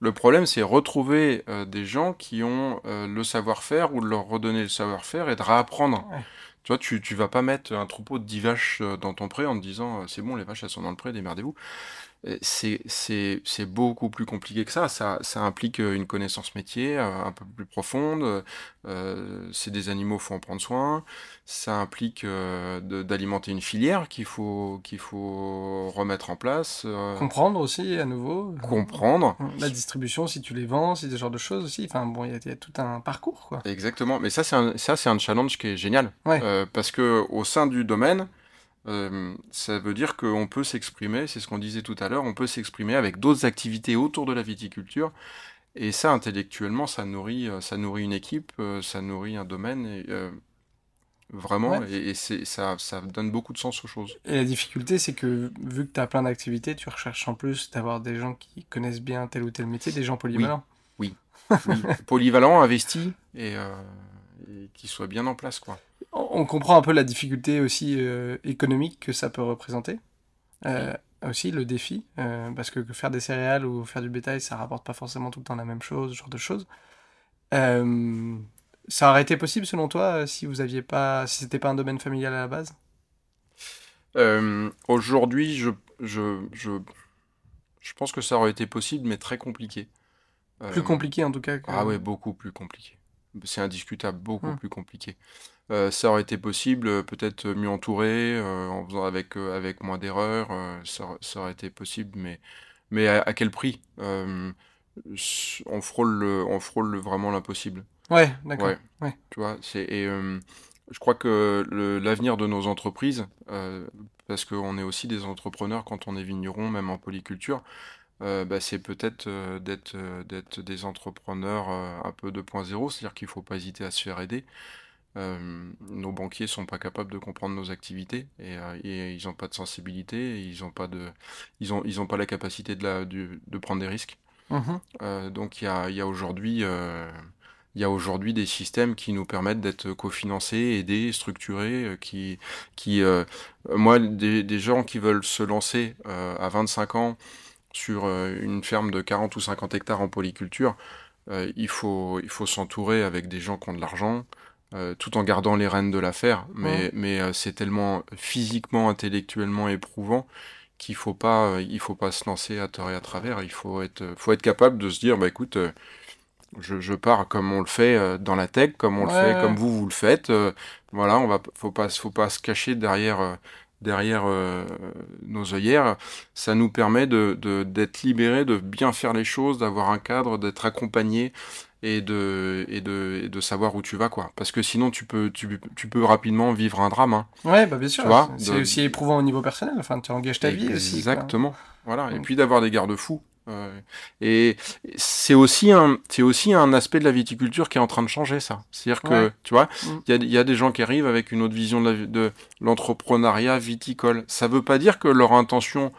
Le problème, c'est retrouver des gens qui ont le savoir-faire ou de leur redonner le savoir-faire et de réapprendre. Tu tu, tu vas pas mettre un troupeau de 10 vaches euh, dans ton pré en te disant euh, c'est bon, les vaches elles sont dans le pré, démerdez-vous c'est beaucoup plus compliqué que ça. ça. ça. implique euh, une connaissance métier euh, un peu plus profonde. Euh, c'est des animaux, faut en prendre soin. Ça implique d'alimenter une filière qu'il faut, qu'il faut remettre en place. Comprendre aussi, à nouveau. Comprendre. La distribution, si tu les vends, si ce genre de choses aussi. Enfin bon, il y, a tout un parcours, quoi. Exactement. Mais ça, c'est un, un challenge qui est génial. parce que au sein du domaine, euh, ça veut dire qu'on peut s'exprimer, c'est ce qu'on disait tout à l'heure, on peut s'exprimer avec d'autres activités autour de la viticulture. Et ça, intellectuellement, ça nourrit, euh, ça nourrit une équipe, euh, ça nourrit un domaine, et, vraiment, et, ça, ça donne beaucoup de sens aux choses. Et la difficulté, c'est que vu que tu as plein d'activités, tu recherches en plus d'avoir des gens qui connaissent bien tel ou tel métier, des gens polyvalents. Oui, oui. polyvalents, investis, et, et qui soient bien en place, quoi on comprend un peu la difficulté aussi euh, économique que ça peut représenter. Euh, aussi le défi, euh, parce que faire des céréales ou faire du bétail, ça rapporte pas forcément tout le temps la même chose, ce genre de choses. ça aurait été possible selon toi si vous aviez pas, si c'était pas un domaine familial à la base? Aujourd'hui, je, je, je, je, pense que ça aurait été possible, mais très compliqué. Plus compliqué en tout cas. Ah ouais, beaucoup plus compliqué. C'est indiscutable, beaucoup hum. plus compliqué. Euh, ça aurait été possible, euh, peut-être mieux entouré, euh, en faisant avec, avec moins d'erreurs, ça, ça, aurait été possible, mais, mais à, quel prix? On frôle, on frôle vraiment l'impossible. Ouais, d'accord. Ouais. Tu vois, c'est, et je crois que l'avenir de nos entreprises, parce qu'on est aussi des entrepreneurs quand on est vigneron, même en polyculture, bah, c'est peut-être d'être, d'être des entrepreneurs un peu 2.0, c'est-à-dire qu'il ne faut pas hésiter à se faire aider. Euh, nos banquiers sont pas capables de comprendre nos activités et, euh, ils n'ont pas de sensibilité, ils n'ont pas de, ils ont, ils ont pas la capacité de, la, de, prendre des risques. Mhm. Euh, donc il y a, y a aujourd'hui, il y a aujourd'hui des systèmes qui nous permettent d'être cofinancés, aidés, structurés, qui, qui, moi, des, des, gens qui veulent se lancer à 25 ans sur une ferme de 40 ou 50 hectares en polyculture, il faut, il faut s'entourer avec des gens qui ont de l'argent, euh, tout en gardant les rênes de l'affaire. Mais, mais euh, c'est tellement physiquement, intellectuellement éprouvant qu'il faut pas, euh, il faut pas se lancer à tort et à travers. Il faut être, faut être capable de se dire, bah écoute, je, je, pars comme on le fait dans la tech, comme on le fait, comme vous vous le faites. voilà, on va, faut pas, faut pas se cacher derrière. derrière nos œillères, ça nous permet de d'être libérés, de bien faire les choses, d'avoir un cadre, d'être accompagné, et de, et de, de savoir où tu vas, quoi. Parce que sinon, tu peux, tu, tu peux rapidement vivre un drame. Hein. Ouais, bah bien sûr. C'est aussi éprouvant au niveau personnel. Enfin, tu engages ta vie aussi. Exactement. Voilà. Et puis d'avoir des garde-fous. et c'est aussi un, c'est aussi un aspect de la viticulture qui est en train de changer, ça. C'est-à-dire que, tu vois, mm. il y, a, des gens qui arrivent avec une autre vision de l'entrepreneuriat viticole. Ça veut pas dire que leur intention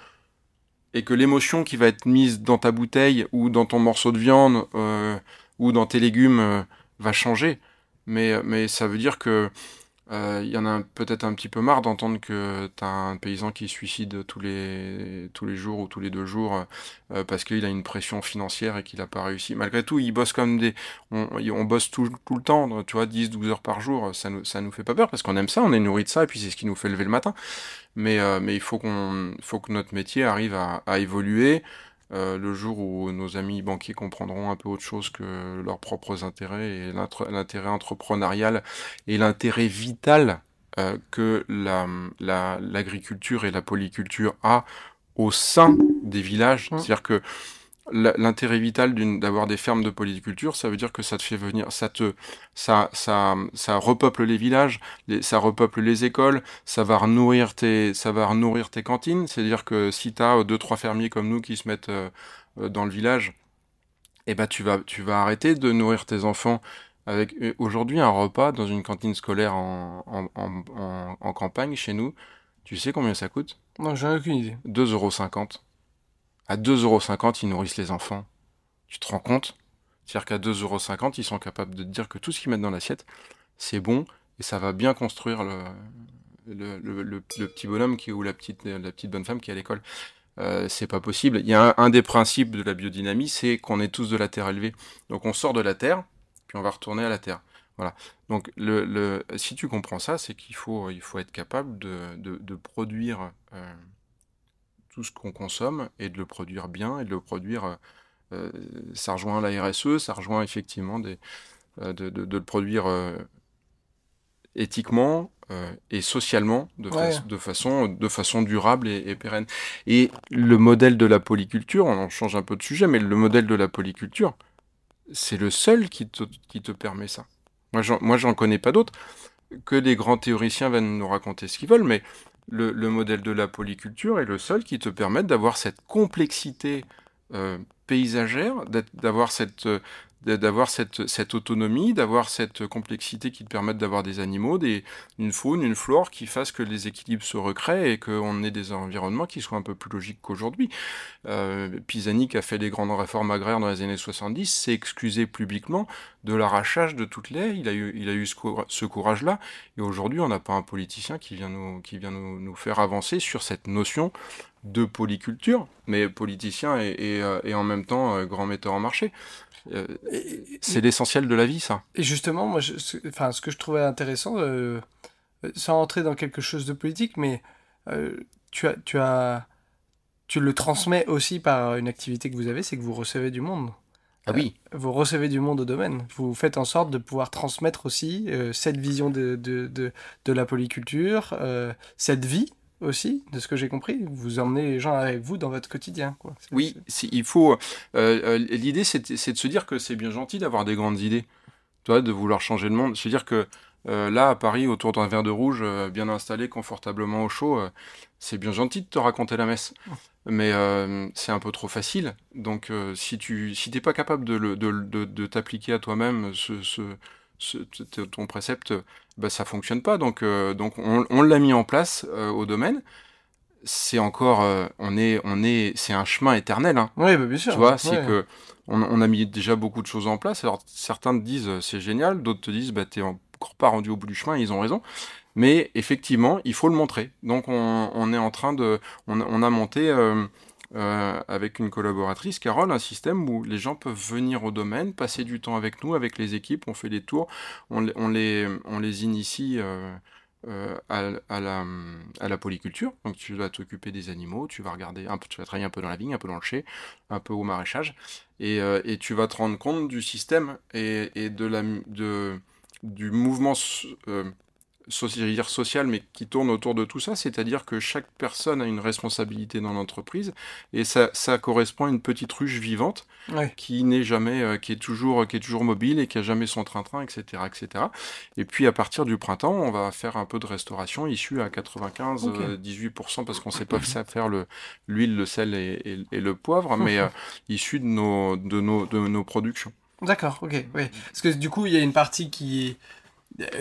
et que l'émotion qui va être mise dans ta bouteille ou dans ton morceau de viande euh, ou dans tes légumes euh, va changer. Mais, mais ça veut dire que euh, il y en a peut-être un petit peu marre d'entendre que tu as un paysan qui suicide tous les, tous les jours ou tous les deux jours euh, parce qu'il a une pression financière et qu'il n'a pas réussi. Malgré tout, il bosse comme des. On, bosse tout, tout, le temps, tu vois, 10-12 heures par jour, ça nous, ça nous fait pas peur parce qu'on aime ça, on est nourri de ça et puis c'est ce qui nous fait lever le matin. Mais, euh, mais il faut, qu'on, faut que notre métier arrive à évoluer. Euh, le jour où nos amis banquiers comprendront un peu autre chose que leurs propres intérêts et l'intérêt entrepreneurial et l'intérêt vital euh, que l'agriculture et la polyculture a au sein des villages. Mmh. C'est-à-dire que l'intérêt vital d'avoir des fermes de polyculture, ça veut dire que ça te fait venir, ça te, ça, ça, ça repeuple les villages, ça repeuple les écoles, ça va nourrir tes, ça va nourrir tes cantines. C'est-à-dire que si tu as deux trois fermiers comme nous qui se mettent euh, euh, dans le village, eh ben tu vas, tu vas arrêter de nourrir tes enfants avec euh, aujourd'hui un repas dans une cantine scolaire en, en, en, en campagne chez nous. Tu sais combien ça coûte? Non, j'ai aucune idée. 2,50€. À 2,50€, ils nourrissent les enfants. Tu te rends compte? C'est-à-dire qu'à 2,50€, ils sont capables de te dire que tout ce qu'ils mettent dans l'assiette, c'est bon et ça va bien construire le, petit bonhomme ou la petite, la petite bonne femme qui est à l'école. Euh, c'est pas possible. Il y a un, des principes de la biodynamie, c'est qu'on est tous de la terre élevée. Donc on sort de la terre, puis on va retourner à la terre. Voilà. Donc si tu comprends ça, c'est qu'il faut, il faut être capable de, produire euh, tout ce qu'on consomme et de le produire bien et de le produire. Euh, euh, ça rejoint la RSE, ça rejoint effectivement des, euh, de, de, le produire éthiquement et socialement de, de, façon, de façon durable et, pérenne. Et le modèle de la polyculture, on en change un peu de sujet, mais le modèle de la polyculture, c'est le seul qui te, qui te permet ça. Moi, j'en connais pas d'autres. Que les grands théoriciens viennent nous raconter ce qu'ils veulent, mais le, modèle de la polyculture est le seul qui te permette d'avoir cette complexité euh, paysagère, d'avoir cette, euh, d'avoir cette, cette, autonomie, d'avoir cette complexité qui te permette d'avoir des animaux, des, une faune, une flore qui fasse que les équilibres se recréent et qu'on ait des environnements qui soient un peu plus logiques qu'aujourd'hui. Euh, Pisani, qui a fait les grandes réformes agraires dans les années 70, s'est excusé publiquement de l'arrachage de toutes les Il a eu, il a eu ce, courage-là. Et aujourd'hui, on n'a pas un politicien qui vient, nous, qui vient nous, nous faire avancer sur cette notion de polyculture, mais politicien et, et, euh, en même temps euh, grand metteur en marché. Euh, c'est l'essentiel de la vie, ça. Et justement, moi, enfin, ce que je trouvais intéressant, euh, sans entrer dans quelque chose de politique, mais euh, tu, as, tu, as, tu le transmets aussi par une activité que vous avez, c'est que vous recevez du monde. Ah oui. vous recevez du monde au domaine. Vous faites en sorte de pouvoir transmettre aussi cette vision de, de, de, de la polyculture, cette vie aussi, de ce que j'ai compris. Vous emmenez les gens avec vous dans votre quotidien. Quoi. Oui, il faut. Euh, euh, L'idée, c'est de se dire que c'est bien gentil d'avoir des grandes idées, toi, de vouloir changer le monde. Se dire que euh, là, à Paris, autour d'un verre de rouge, bien installé, confortablement au chaud, c'est bien gentil de te raconter la messe. Mais c'est un peu trop facile. Donc, si tu si t'es pas capable de, de, de, de t'appliquer à toi-même ce, ce, ton précepte, bah, ça fonctionne pas. Donc, euh, donc on, l'a mis en place euh, au domaine. C'est encore, euh, on est, on est, c'est un chemin éternel. Hein. Oui, bah, bien sûr. Tu vois, c'est que on, a mis déjà beaucoup de choses en place. Alors certains te disent c'est génial, d'autres te disent bah t'es encore pas rendu au bout du chemin. ils ont raison. Mais effectivement, il faut le montrer. Donc on, est en train de, on, a monté euh, avec une collaboratrice, Carole, un système où les gens peuvent venir au domaine, passer du temps avec nous, avec les équipes, on fait des tours, on, les, on les initie euh, euh, à, la, à la polyculture. Donc tu vas t'occuper des animaux, tu vas regarder tu vas travailler un peu dans la vigne, un peu dans le chai, un peu au maraîchage, et, tu vas te rendre compte du système et, et de la, de, du mouvement dire social, mais qui tourne autour de tout ça, c'est-à-dire que chaque personne a une responsabilité dans l'entreprise, et ça, ça, correspond à une petite ruche vivante qui n'est jamais, euh, qui est toujours, qui est toujours mobile et qui a jamais son train-train, etc., etc. Et puis à partir du printemps, on va faire un peu de restauration issue à 95-18% parce qu'on sait pas faire le l'huile, le sel et, le poivre, mais euh, *laughs* issu de nos, de nos, de nos productions. D'accord, ok, oui. Parce que du coup, il y a une partie qui est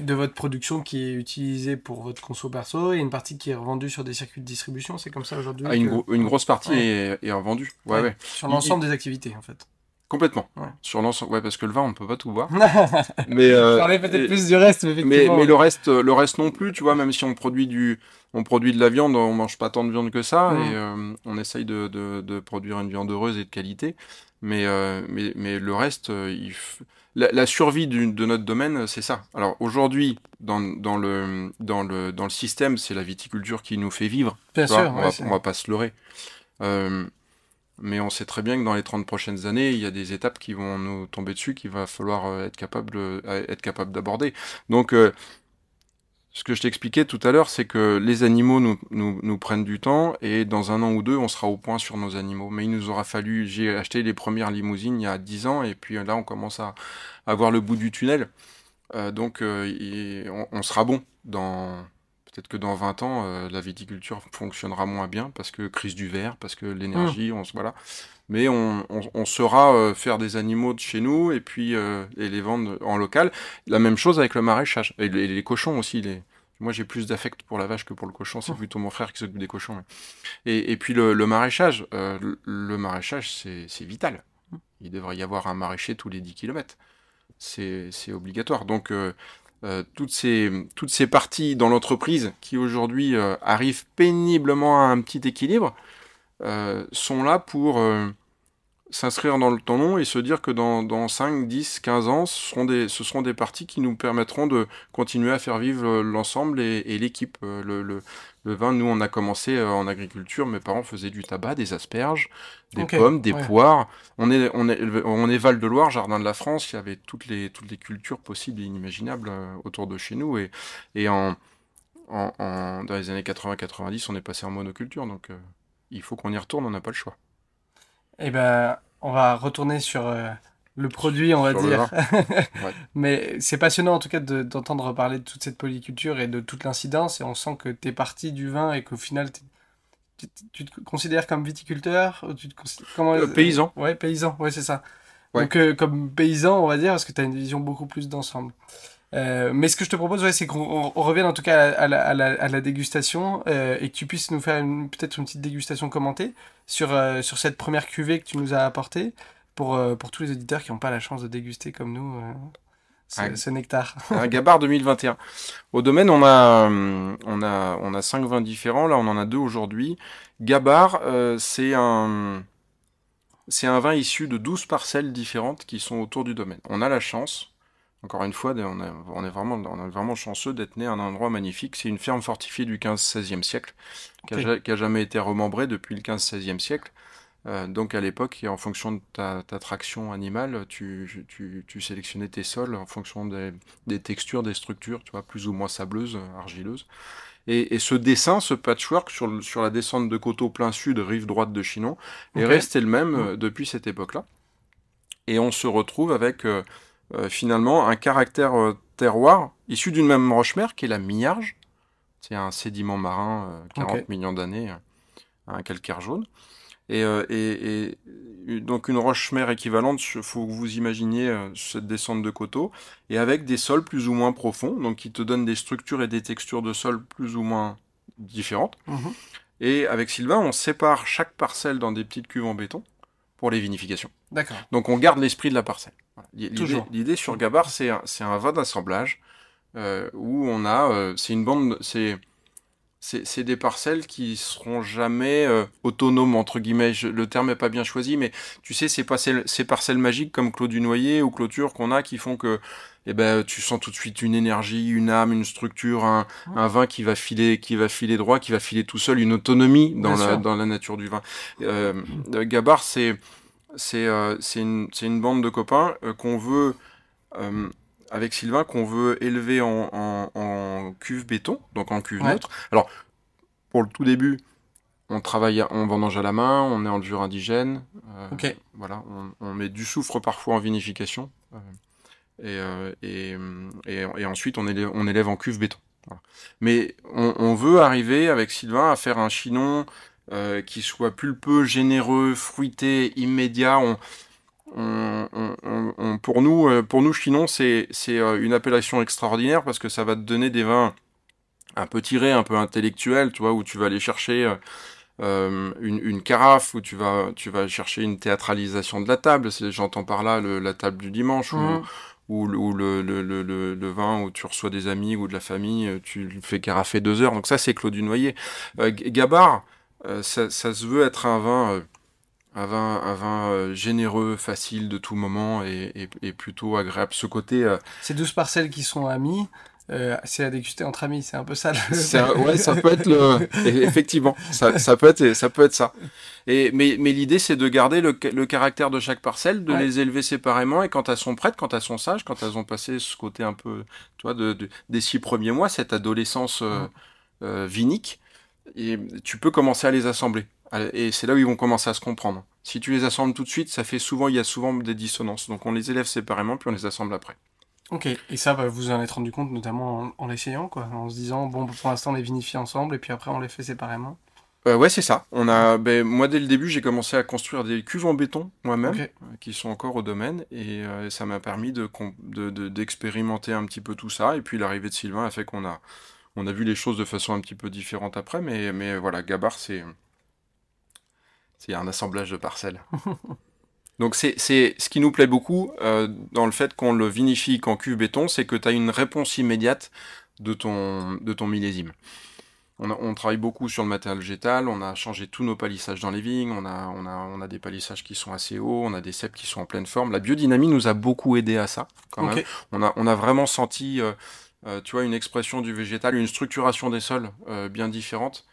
de votre production qui est utilisée pour votre conso perso et une partie qui est revendue sur des circuits de distribution, c'est comme ça aujourd'hui ah, une, grosse partie est, est, revendue, ouais, ouais. Sur l'ensemble des activités en fait. Complètement. Sur l'ensemble, ouais, parce que le vin, on ne peut pas tout boire. *laughs* mais euh, peut-être plus du reste, mais, mais, le reste, le reste non plus, tu vois. Même si on produit du, on produit de la viande, on mange pas tant de viande que ça, et euh, on essaye de, de, de, produire une viande heureuse et de qualité. Mais, euh, mais, mais le reste, il la, survie de notre domaine, c'est ça. Alors aujourd'hui, dans, dans, le, dans, le, dans le système, c'est la viticulture qui nous fait vivre. Bien sûr, on, va, va, pas se leurrer. Euh, mais on sait très bien que dans les 30 prochaines années, il y a des étapes qui vont nous tomber dessus qu'il va falloir euh, être capable, euh, être capable d'aborder. Donc, ce que je t'expliquais tout à l'heure, c'est que les animaux nous, prennent du temps et dans un an ou deux, on sera au point sur nos animaux. Mais il nous aura fallu, j'ai acheté les premières limousines il y a 10 ans et puis là, on commence à, à voir le bout du tunnel. Euh, donc, euh, on, sera bon dans. Peut-être que dans 20 ans, euh, la viticulture fonctionnera moins bien parce que crise du verre, parce que l'énergie, mmh. on voilà. Mais on, on, saura faire des animaux de chez nous et puis et les vendre en local. La même chose avec le maraîchage et les, cochons aussi. Les, moi, j'ai plus d'affect pour la vache que pour le cochon. C'est mmh. plutôt mon frère qui s'occupe des cochons. Et, et, puis le, maraîchage, le, maraîchage, c'est vital. Mmh. Il devrait y avoir un maraîcher tous les 10 km c'est obligatoire. Donc, euh, euh, toutes, ces, toutes ces parties dans l'entreprise qui aujourd'hui euh, arrivent péniblement à un petit équilibre sont là pour s'inscrire dans le temps long et se dire que dans, dans 5, 10, 15 ans, ce seront, des, ce seront des parties qui nous permettront de continuer à faire vivre l'ensemble et, et l'équipe. Le, le, le, vin, nous, on a commencé euh, en agriculture, mes parents faisaient du tabac, des asperges, des pommes, des poires. On est, on, est, on est Val-de-Loire, Jardin de la France, il y avait toutes les, toutes les cultures possibles et inimaginables euh, autour de chez nous. Et, et en, en, en dans les années 80-90, on est passé en monoculture, donc euh, il faut qu'on y retourne, on n'a pas le choix. Eh ben, on va retourner sur euh, le produit, on va dire. *laughs* Mais c'est passionnant en tout cas d'entendre parler de toute cette polyculture et de toute l'incidence. Et on sent que tu es parti du vin et qu'au final, tu, te considères comme viticulteur ou tu te comment, euh, Paysan. ouais, paysan, ouais, c'est ça. Donc, euh, comme paysan, on va dire, parce que tu as une vision beaucoup plus d'ensemble. Euh, mais ce que je te propose, ouais, c'est qu'on revienne en tout cas à la, à la, à la dégustation euh, et que tu puisses nous faire peut-être une petite dégustation commentée sur, euh, sur cette première cuvée que tu nous as apportée pour, pour tous les auditeurs qui n'ont pas la chance de déguster comme nous ce, nectar. *laughs* un Gabard 2021. Au domaine, on a, on a, on a cinq vins différents. Là, on en a deux aujourd'hui. C'est un, c'est un vin issu de 12 parcelles différentes qui sont autour du domaine. On a la chance, encore une fois, on, on, est vraiment, on est vraiment chanceux d'être né à un endroit magnifique. C'est une ferme fortifiée du 15-16e siècle, qui, a, jamais été remembrée depuis le 15-16e siècle. Euh, donc à l'époque, en fonction de ta, traction animale, tu, tu, sélectionnais tes sols en fonction des, textures, des structures, tu vois, plus ou moins sableuses, argileuses. Et, ce dessin, ce patchwork sur, sur la descente de coteau plein sud, rive droite de Chinon, est resté le même euh, depuis cette époque-là. Et on se retrouve avec euh, finalement un caractère euh, terroir issu d'une même roche-mère qui est la miarge. C'est un sédiment marin, 40 euh, millions d'années, un calcaire jaune. Et, et, donc une roche-mère équivalente, il faut que vous imaginiez cette descente de coteaux, et avec des sols plus ou moins profonds, donc qui te donnent des structures et des textures de sol plus ou moins différentes. Mhm. Et avec Sylvain, on sépare chaque parcelle dans des petites cuves en béton pour les vinifications. D'accord. Donc on garde l'esprit de la parcelle. L'idée sur Gabar, c'est un, un vin d'assemblage euh, où on a, euh, c'est une bande, c'est c'est des parcelles qui seront jamais euh, autonomes entre guillemets. le terme est pas bien choisi, mais tu sais ces parcelles, ces parcelles magiques comme Clos du Noyer ou Clôture qu'on a qui font que eh ben tu sens tout de suite une énergie, une âme, une structure, un, un, vin qui va filer, qui va filer droit, qui va filer tout seul, une autonomie dans la dans la nature du vin. Euh, Gabar, c'est c'est euh, une, une, bande de copains euh, qu'on veut euh, avec Sylvain qu'on veut élever en, cuve béton, donc en cuve neutre. Alors, pour le tout début, on travaille, on vendange à la main, on est en levure indigène. ok. Voilà, on, met du soufre parfois en vinification. Et, et, et, ensuite, on élève, on élève en cuve béton. Mais on, veut arriver avec Sylvain à faire un chinon euh, qui soit pulpeux, généreux, fruité, immédiat. On, pour nous, euh, pour nous, chinon, c'est euh, une appellation extraordinaire parce que ça va te donner des vins un peu tirés, un peu intellectuels, tu vois, où tu vas aller chercher une, carafe, où tu vas, tu vas chercher une théâtralisation de la table. J'entends par là la table du dimanche, mmh ou, le, le, le, le, vin où tu reçois des amis ou de la famille, tu le fais carafer deux heures. Donc ça, c'est Claude Dunoyer. Euh, Gabard, ça, ça, se veut être un vin, un vin, un vin généreux, facile de tout moment et, et, plutôt agréable. Ce côté... Ces douze parcelles qui sont amis, euh, c'est à déguster entre amis, c'est un peu ça. *laughs* *laughs* ouais, ça peut être le. Effectivement, ça, ça, peut être, ça peut être ça. Et, mais mais l'idée, c'est de garder le, le, caractère de chaque parcelle, de les élever séparément, et quand elles sont prêtes, quand elles sont sages, quand elles ont passé ce côté un peu, tu vois, de, des six premiers mois, cette adolescence euh, euh, vinique, et tu peux commencer à les assembler. Et c'est là où ils vont commencer à se comprendre. Si tu les assembles tout de suite, ça fait souvent, il y a souvent des dissonances. Donc on les élève séparément, puis on les assemble après. Ok, et ça, bah, vous en êtes rendu compte notamment en, l'essayant, quoi, en se disant, bon, pour l'instant, on les vinifie ensemble, et puis après, on les fait séparément. Euh, ouais, c'est ça. On a, ben, moi, dès le début, j'ai commencé à construire des cuves en béton moi-même, euh, qui sont encore au domaine, et euh, ça m'a permis de, d'expérimenter un petit peu tout ça. Et puis l'arrivée de Sylvain a fait qu'on a, on a vu les choses de façon un petit peu différente après, mais, mais voilà, Gabar, c'est, c'est un assemblage de parcelles. *laughs* Donc c'est ce qui nous plaît beaucoup euh, dans le fait qu'on le vinifie qu'en cuve béton, c'est que tu as une réponse immédiate de ton, de ton millésime. On, on, travaille beaucoup sur le matériel végétal, on a changé tous nos palissages dans les vignes, on a, on a, on a des palissages qui sont assez hauts, on a des cèpes qui sont en pleine forme. La biodynamie nous a beaucoup aidé à ça, quand même. On a, on a vraiment senti, euh, tu vois, une expression du végétal, une structuration des sols bien différente.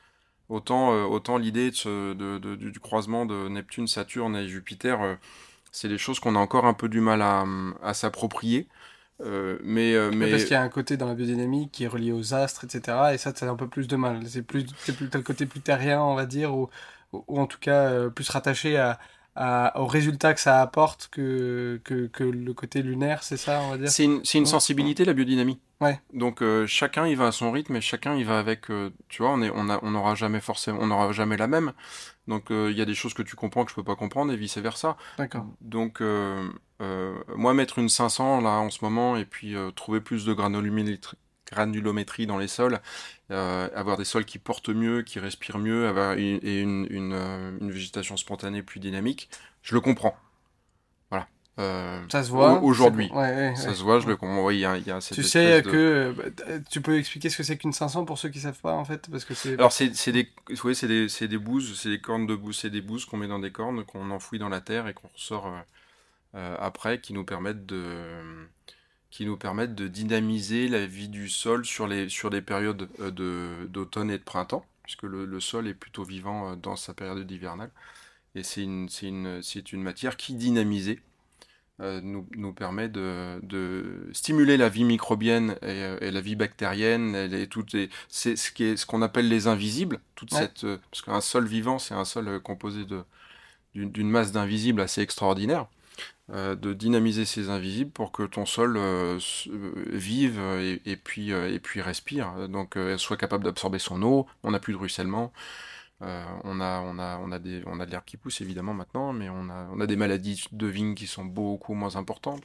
Autant, euh, autant l'idée de, du croisement de Neptune, Saturne et Jupiter, euh, c'est des choses qu'on a encore un peu du mal à, à s'approprier. Euh, mais, mais... Parce qu'il y a un côté dans la biodynamique qui est relié aux astres, etc. Et ça, c'est un peu plus de mal. C'est plus, plus le côté plus terrien, on va dire, ou, ou en tout cas plus rattaché à, au résultat que ça apporte que, que, que le côté lunaire, c'est ça, on va dire? C'est une, une sensibilité, la biodynamie. Ouais. Donc euh, chacun il va à son rythme et chacun il va avec, euh, tu vois, on est, on a, on n'aura jamais forcément, on n'aura jamais la même. Donc euh, il y a des choses que tu comprends que je peux pas comprendre et vice versa. D'accord. Donc moi mettre une 500 là en ce moment et puis trouver plus de granulométrie, dans les sols, avoir des sols qui portent mieux, qui respirent mieux, avoir une, et une, une, une végétation spontanée plus dynamique, je le comprends. Euh, ça se voit aujourd'hui. ça se voit, je le comprends. il y a, y a tu sais que bah, tu peux expliquer ce que c'est qu'une 500 pour ceux qui savent pas en fait parce que c'est. Alors c'est des des c'est des bouses, c'est des cornes de bouses, c'est des bouses qu'on met dans des cornes qu'on enfouit dans la terre et qu'on ressort euh, euh, après qui nous permettent de qui nous permettent de dynamiser la vie du sol sur les sur des périodes de d'automne et de printemps puisque le, le, sol est plutôt vivant dans sa période hivernale. Et c'est une une une matière qui dynamisée euh, nous, nous, permet de, de, stimuler la vie microbienne et, euh, la vie bactérienne et, toutes c'est ce est ce qu'on appelle les invisibles toute cette euh, parce qu'un sol vivant c'est un sol composé d'une masse d'invisibles assez extraordinaire de dynamiser ces invisibles pour que ton sol vive et, et, puis et puis respire. Donc soit capable d'absorber son eau on n'a plus de ruissellement euh, on, a, on, a, on, a des, on a de l'herbe qui pousse évidemment maintenant, mais on a, on a des maladies de vignes qui sont beaucoup moins importantes.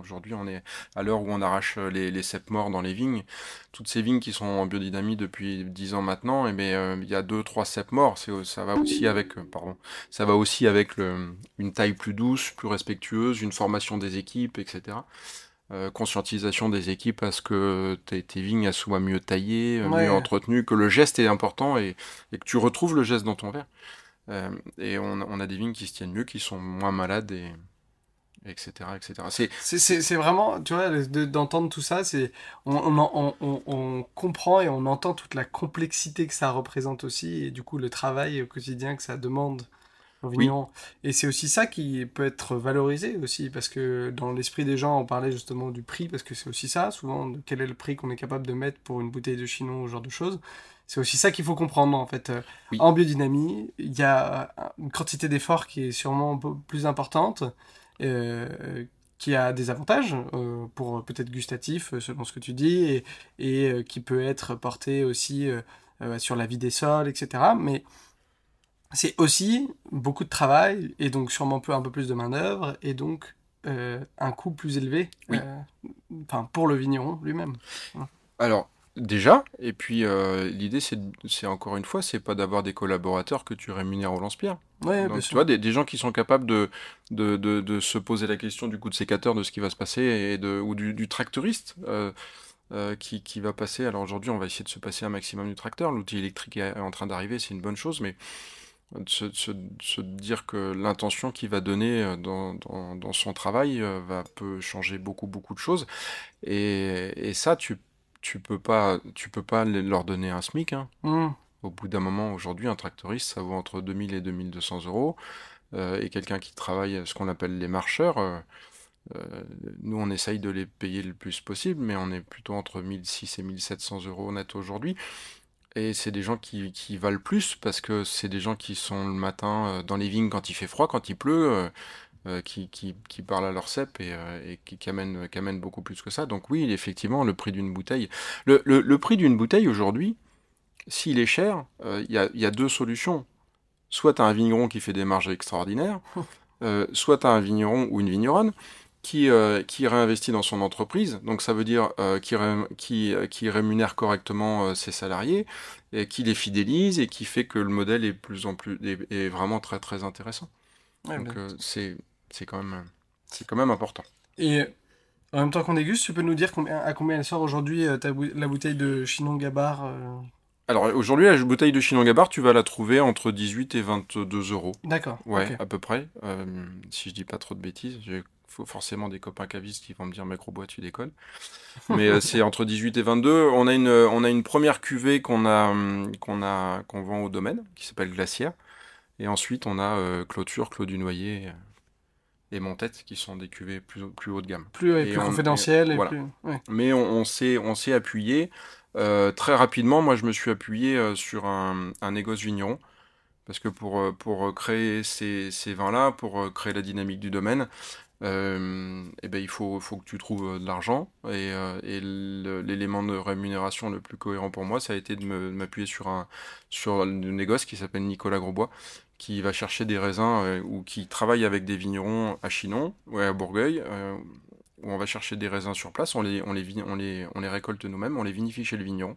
Aujourd'hui, on est à l'heure où on arrache les, les cèpes morts dans les vignes. Toutes ces vignes qui sont en biodynamie depuis 10 ans maintenant, eh euh, il y a 2-3 cèpes morts. Ça va aussi avec, euh, pardon, ça va aussi avec le, une taille plus douce, plus respectueuse, une formation des équipes, etc. Euh, conscientisation des équipes à ce que tes, vignes soient mieux taillées, euh, mieux entretenues, que le geste est important et, que tu retrouves le geste dans ton verre. Euh, et on, a des vignes qui se tiennent mieux, qui sont moins malades et etc etc c'est vraiment tu vois d'entendre tout ça c'est on, on, on, on, comprend et on entend toute la complexité que ça représente aussi et du coup le travail au quotidien que ça demande Et c'est aussi ça qui peut être valorisé aussi, parce que dans l'esprit des gens, on parlait justement du prix, parce que c'est aussi ça, souvent, quel est le prix qu'on est capable de mettre pour une bouteille de chinon, ce genre de choses. C'est aussi ça qu'il faut comprendre en fait. En biodynamie, il y a une quantité d'efforts qui est sûrement plus importante, euh, qui a des avantages euh, pour peut-être gustatif, selon ce que tu dis, et, et euh, qui peut être porté aussi sur la vie des sols, etc. Mais c'est aussi beaucoup de travail et donc sûrement un peu plus de main-d'œuvre et donc un coût plus élevé enfin, pour le vigneron lui-même. Alors, Déjà, et puis euh, l'idée c'est encore une fois, c'est pas d'avoir des collaborateurs que tu rémunères au lance-pierre. Ouais, tu vois, des, gens qui sont capables de, de, de, se poser la question du coup de sécateur, de ce qui va se passer, et de, ou du, du tracteuriste euh, euh, qui, qui, va passer. Alors aujourd'hui, on va essayer de se passer un maximum du tracteur. L'outil électrique est en train d'arriver, c'est une bonne chose, mais de se, se, dire que l'intention qu'il va donner dans, dans, dans, son travail va peut changer beaucoup beaucoup de choses. Et, et ça, tu tu peux pas, tu peux pas leur donner un SMIC. Hein. Mmh. Au bout d'un moment, aujourd'hui, un tractoriste, ça vaut entre 2000 et 2200 euros. Euh, et quelqu'un qui travaille ce qu'on appelle les marcheurs, euh, euh, nous, on essaye de les payer le plus possible, mais on est plutôt entre 1600 et 1700 euros net aujourd'hui. Et c'est des gens qui, qui, valent plus parce que c'est des gens qui sont le matin dans les vignes quand il fait froid, quand il pleut. Euh, qui, qui, qui, parlent à leur cep et, euh, et qui, amènent, qui, amènent, beaucoup plus que ça. Donc oui, effectivement, le prix d'une bouteille. Le, le, le prix d'une bouteille aujourd'hui, s'il est cher, euh, il y, a, y, a, deux solutions. Soit tu as un vigneron qui fait des marges extraordinaires, soit tu as un vigneron ou une vigneronne qui, qui réinvestit dans son entreprise. Donc ça veut dire qui, qui, qui, rémunère correctement ses salariés, et qui les fidélise et qui fait que le modèle est, plus en plus, est, est vraiment très très intéressant. Donc c'est c'est quand même, c'est quand même important. Et en même temps qu'on déguste, tu peux nous dire combien, à combien elle sort aujourd'hui euh, la bouteille de Chinon Gabar euh? Alors aujourd'hui, la bouteille de Chinon Gabar, tu vas la trouver entre 18 et 22 euros. D'accord. Ouais, à peu près. Euh, si je dis pas trop de bêtises, j'ai faut forcément des copains cavistes qui vont me dire mec bois tu déconnes *laughs* mais c'est entre 18 et 22 on a une on a une première cuvée qu'on a qu'on a qu'on vend au domaine qui s'appelle Glacière et ensuite on a Clôture Clos du Noyer et Montette qui sont des cuvées plus, plus haut de gamme. Plus, et plus confidentielles. Mais on, on s'est appuyé euh, très rapidement. Moi, je me suis appuyé euh, sur un, un négoce vigneron. Parce que pour, euh, pour créer ces, ces vins-là, pour créer la dynamique du domaine, euh, et eh ben, il faut, faut que tu trouves de l'argent. Et, et l'élément de rémunération le plus cohérent pour moi, ça a été de m'appuyer sur un, sur un négoce qui s'appelle Nicolas Grosbois, qui va chercher des raisins euh, ou qui travaille avec des vignerons à Chinon ou à Bourgueil, euh, où on va chercher des raisins sur place, on les, on les, on les, on les récolte nous-mêmes, on les vinifie chez le vigneron,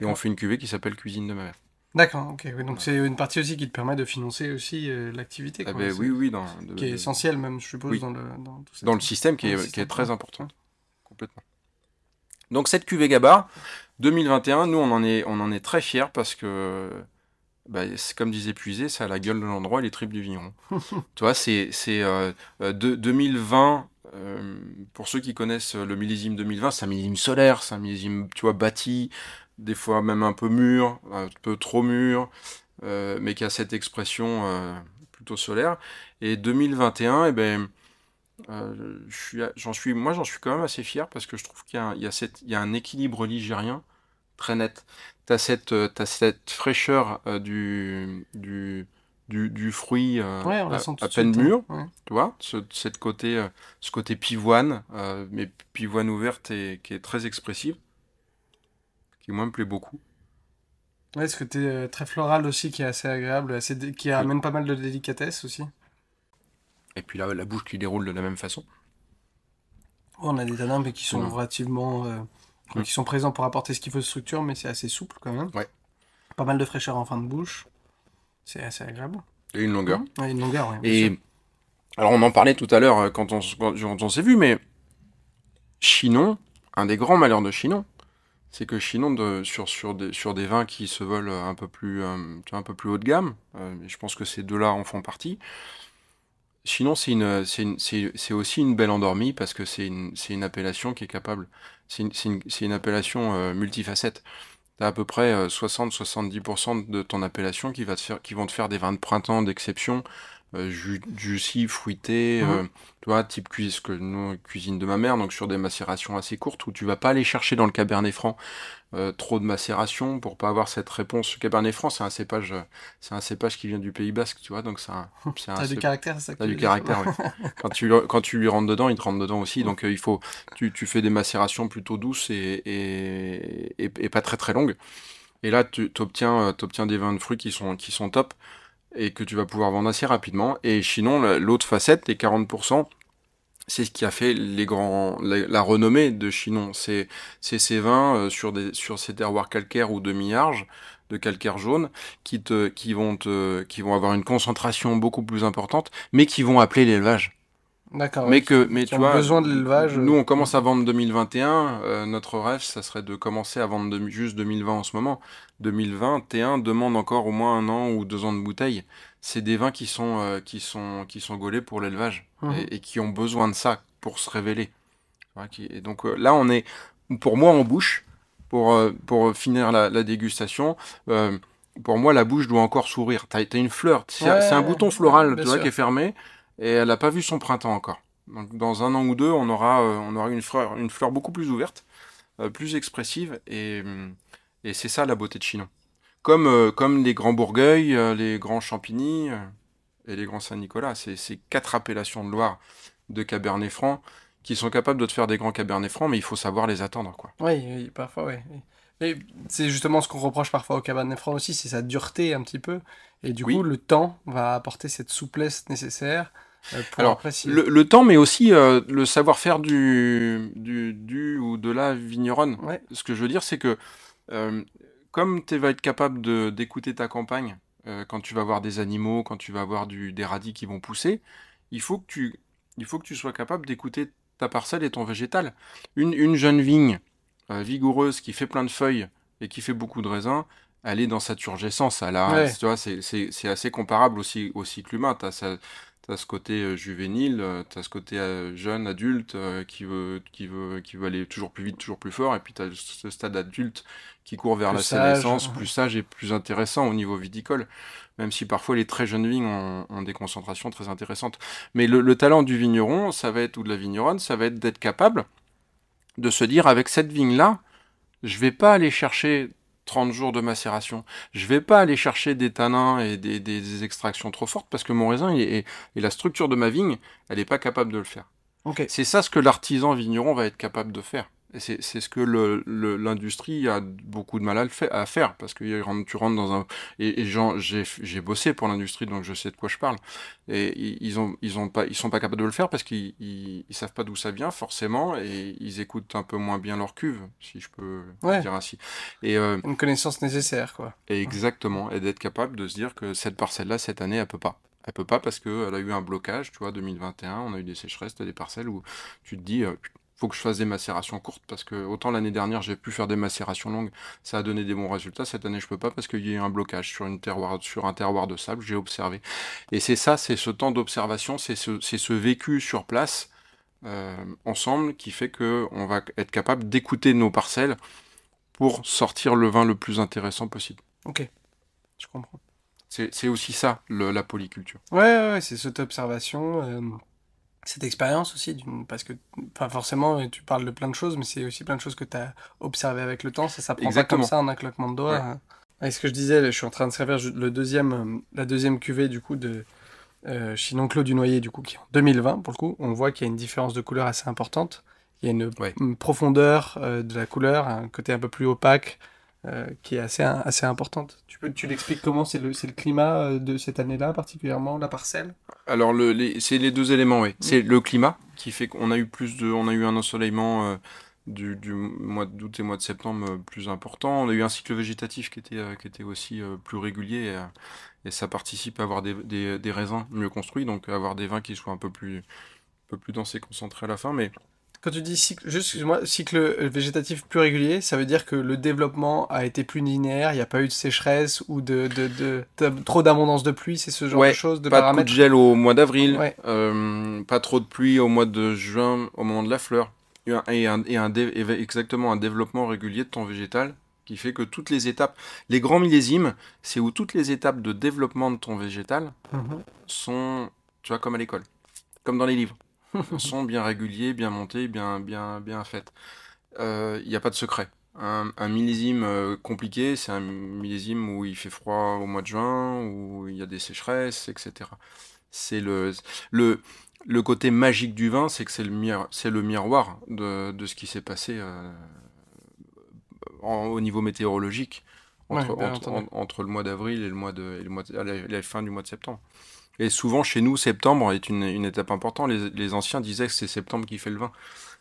et on fait une cuvée qui s'appelle Cuisine de ma mère. D'accord, ok. donc c'est une partie aussi qui te permet de financer aussi euh, l'activité. Ah ben oui, oui. Dans, qui est essentielle même, je suppose, dans, le, dans, dans le système qui, est, qui est très important. Complètement. Donc cette cuvée Gabar, 2021, nous on en est, on en est très fiers parce que bah, c'est comme disait Puisé, c'est à la gueule de l'endroit et les tripes du vigneron. *laughs* tu vois, c'est euh, 2020, euh, euh, pour ceux qui connaissent le millésime 2020, c'est un millésime solaire, c'est un millésime, tu vois, bâti, des fois même un peu mûr, un peu trop mûr, euh, mais qui a cette expression plutôt solaire. Et 2021, eh ben, j'en suis, moi j'en suis quand même assez fier parce que je trouve qu'il y, y, y, a un équilibre ligérien très net tu as cette, euh, cette fraîcheur euh, du, du, du, du, fruit euh, à, peine mûr, hein. tu vois, ce, cette côté, ce côté pivoine, mais pivoine ouverte et qui est très expressive, qui moi me plaît beaucoup. Ouais, ce côté très floral aussi qui est assez agréable, assez qui amène pas mal de délicatesse aussi. Et puis là, la bouche qui déroule de la même façon. On a des tanins mais qui sont relativement Mm. qui sont présents pour apporter ce qu'il faut de structure, mais c'est assez souple quand même. Ouais. Pas mal de fraîcheur en fin de bouche. C'est assez agréable. Et une longueur. Ouais, une longueur, oui. Et alors on en parlait tout à l'heure euh, quand on, quand on s'est vu, mais Chinon, un des grands malheurs de Chinon, c'est que Chinon, de, sur, sur, des, sur des vins qui se veulent un peu plus, euh, un peu plus haut de gamme, euh, je pense que ces deux-là en font partie, Chinon, c'est une, aussi une belle endormie parce que c'est une, une, appellation qui est capable, c'est une, une, appellation euh, multifacette. Tu à peu près 60-70% euh, de ton appellation qui, va te faire, qui vont te faire des vins de printemps d'exception euh, juicy, fruité, euh, tu vois, type cuisine, que nous, cuisine de ma mère, donc sur des macérations assez courtes où tu vas pas aller chercher dans le Cabernet Franc euh, trop de macération pour pas avoir cette réponse. Cabernet Franc, c'est un cépage, c'est un cépage qui vient du Pays Basque, tu vois, donc c'est un, *laughs* c'est un du caractère, ça. du caractère. *laughs* quand tu quand tu lui rentres dedans, il te rentre dedans aussi. Donc il faut, tu, tu fais des macérations plutôt douces et, et, et, pas très très longues. Et là, tu obtiens, obtiens des vins de fruits qui sont qui sont top et que tu vas pouvoir vendre assez rapidement. Et sinon, l'autre facette, les 40%, c'est ce qui a fait les grands, la, renommée de Chinon. C'est ces vins euh, sur, des, sur ces terroirs calcaires ou demi-arges de calcaire jaune qui, te, qui, vont te, qui vont avoir une concentration beaucoup plus importante, mais qui vont appeler l'élevage. D'accord. Mais que, mais tu vois, besoin de l'élevage. Nous, on commence à vendre 2021. Euh, notre rêve, ça serait de commencer à vendre juste 2020 en ce moment. 2021 demande encore au moins un an ou deux ans de bouteille. C'est des vins qui sont, euh, qui sont, qui sont gaulés pour l'élevage mhm. et, qui ont besoin de ça pour se révéler. Et donc euh, là, on est, pour moi, en bouche, pour, pour finir la, la dégustation. pour moi, la bouche doit encore sourire. T'as as une fleur, c'est un bouton floral, tu vois, qui est fermé et elle n'a pas vu son printemps encore. Donc dans un an ou deux, on aura, euh, on aura une, fleur, une fleur beaucoup plus ouverte, euh, plus expressive, et, et c'est ça la beauté de Chinon. Comme, euh, comme les grands Bourgueil, les grands Champigny et les grands Saint-Nicolas, c'est ces quatre appellations de Loire de Cabernet Franc qui sont capables de te faire des grands Cabernet Franc, mais il faut savoir les attendre. Quoi. Oui, oui parfois, oui. c'est justement ce qu'on reproche parfois au Cabernet Franc aussi, c'est sa dureté un petit peu. Et du coup, le temps va apporter cette souplesse nécessaire euh, Alors, le, temps, mais aussi euh, le savoir-faire du, du, du, ou de la vigneronne. Ce que je veux dire, c'est que euh, comme tu vas être capable d'écouter ta campagne, quand tu vas voir des animaux, quand tu vas voir du, des radis qui vont pousser, il faut que tu, il faut que tu sois capable d'écouter ta parcelle et ton végétal. Une, une jeune vigne vigoureuse qui fait plein de feuilles et qui fait beaucoup de raisins, elle est dans sa turgescence. c'est assez comparable aussi au cycle humain. Tu as, T'as ce côté euh, juvénile, euh, t'as ce côté euh, jeune, adulte, qui, veut, qui, veut, qui veut aller toujours plus vite, toujours plus fort, et puis t'as ce stade adulte qui court vers la sénescence, *laughs* plus sage et plus intéressant au niveau viticole, même si parfois les très jeunes vignes ont, des concentrations très intéressantes. Mais le, le, talent du vigneron, ça va être, ou de la vigneronne, ça va être d'être capable de se dire, avec cette vigne-là, je vais pas aller chercher 30 jours de macération. Je vais pas aller chercher des tanins et des, extractions trop fortes parce que mon raisin et, la structure de ma vigne, elle n'est pas capable de le faire. C'est ça ce que l'artisan vigneron va être capable de faire. C'est ce que l'industrie a beaucoup de mal à, le fait, à faire, parce que tu rentres dans un... Et, j'ai bossé pour l'industrie, donc je sais de quoi je parle. Et ils ont, ils ont pas, ils sont pas capables de le faire parce qu'ils ils, savent pas d'où ça vient, forcément, et ils écoutent un peu moins bien leur cuve, si je peux dire ainsi. Et, euh, Une connaissance nécessaire, quoi. exactement, et d'être capable de se dire que cette parcelle-là, cette année, elle peut pas. Elle peut pas parce qu'elle a eu un blocage, tu vois, 2021, on a eu des sécheresses, des parcelles où tu te dis, euh, faut que je fasse des macérations courtes parce que autant l'année dernière j'ai pu faire des macérations longues, ça a donné des bons résultats. Cette année je peux pas parce qu'il y a eu un blocage sur, une terroir, sur un terroir de sable, j'ai observé. Et c'est ça, c'est ce temps d'observation, c'est ce, ce, vécu sur place euh, ensemble qui fait que on va être capable d'écouter nos parcelles pour sortir le vin le plus intéressant possible. Ok, je comprends. C'est aussi ça, le, la polyculture. Ouais, ouais, c'est cette observation. Euh, cette expérience aussi, parce que enfin forcément, tu parles de plein de choses, mais c'est aussi plein de choses que tu as observé avec le temps. Ça s'apprend pas comme ça en un claquement de doigts. Et ce que je disais, je suis en train de servir le deuxième, la deuxième cuvée du coup de euh, Chinon du Noyer, du coup, qui est en 2020 pour le coup. On voit qu'il y a une différence de couleur assez importante. Il y a une, profondeur euh, de la couleur, un côté un peu plus opaque, euh, qui est assez, assez importante. Tu, peux, tu l'expliques comment c'est le, le climat euh, de cette année-là, particulièrement, la parcelle? Alors, le, c'est les deux éléments, oui. C'est le climat qui fait qu'on a eu plus de, on a eu un ensoleillement euh, du, du, mois d'août et mois de septembre plus important. On a eu un cycle végétatif qui était, qui était aussi plus régulier et, ça participe à avoir des, des, des, raisins mieux construits, donc avoir des vins qui soient un peu plus, un peu plus denses et concentrés à la fin. Mais quand tu dis cycle, juste, moi cycle végétatif plus régulier, ça veut dire que le développement a été plus linéaire, il n'y a pas eu de sécheresse ou de, de, de, trop d'abondance de pluie, c'est ce genre de choses, de pas paramètres. de gel au mois d'avril, euh, pas trop de pluie au mois de juin, au moment de la fleur, et, un, et, un, et exactement un développement régulier de ton végétal qui fait que toutes les étapes, les grands millésimes, c'est où toutes les étapes de développement de ton végétal mhm. sont, tu vois, comme à l'école, comme dans les livres, sont bien réguliers, bien montés, bien, bien, bien faites. Il euh, n'y a pas de secret. Un, millésime euh, compliqué, c'est un millésime où il fait froid au mois de juin, où il y a des sécheresses, etc. C'est le, le, le côté magique du vin, c'est que c'est le, c'est le miroir de, de ce qui s'est passé euh, au niveau météorologique entre, entre, le mois d'avril et le mois de, et le mois la, fin du mois de septembre. Et souvent, chez nous, septembre est une, une étape importante. Les, les, anciens disaient que c'est septembre qui fait le vin.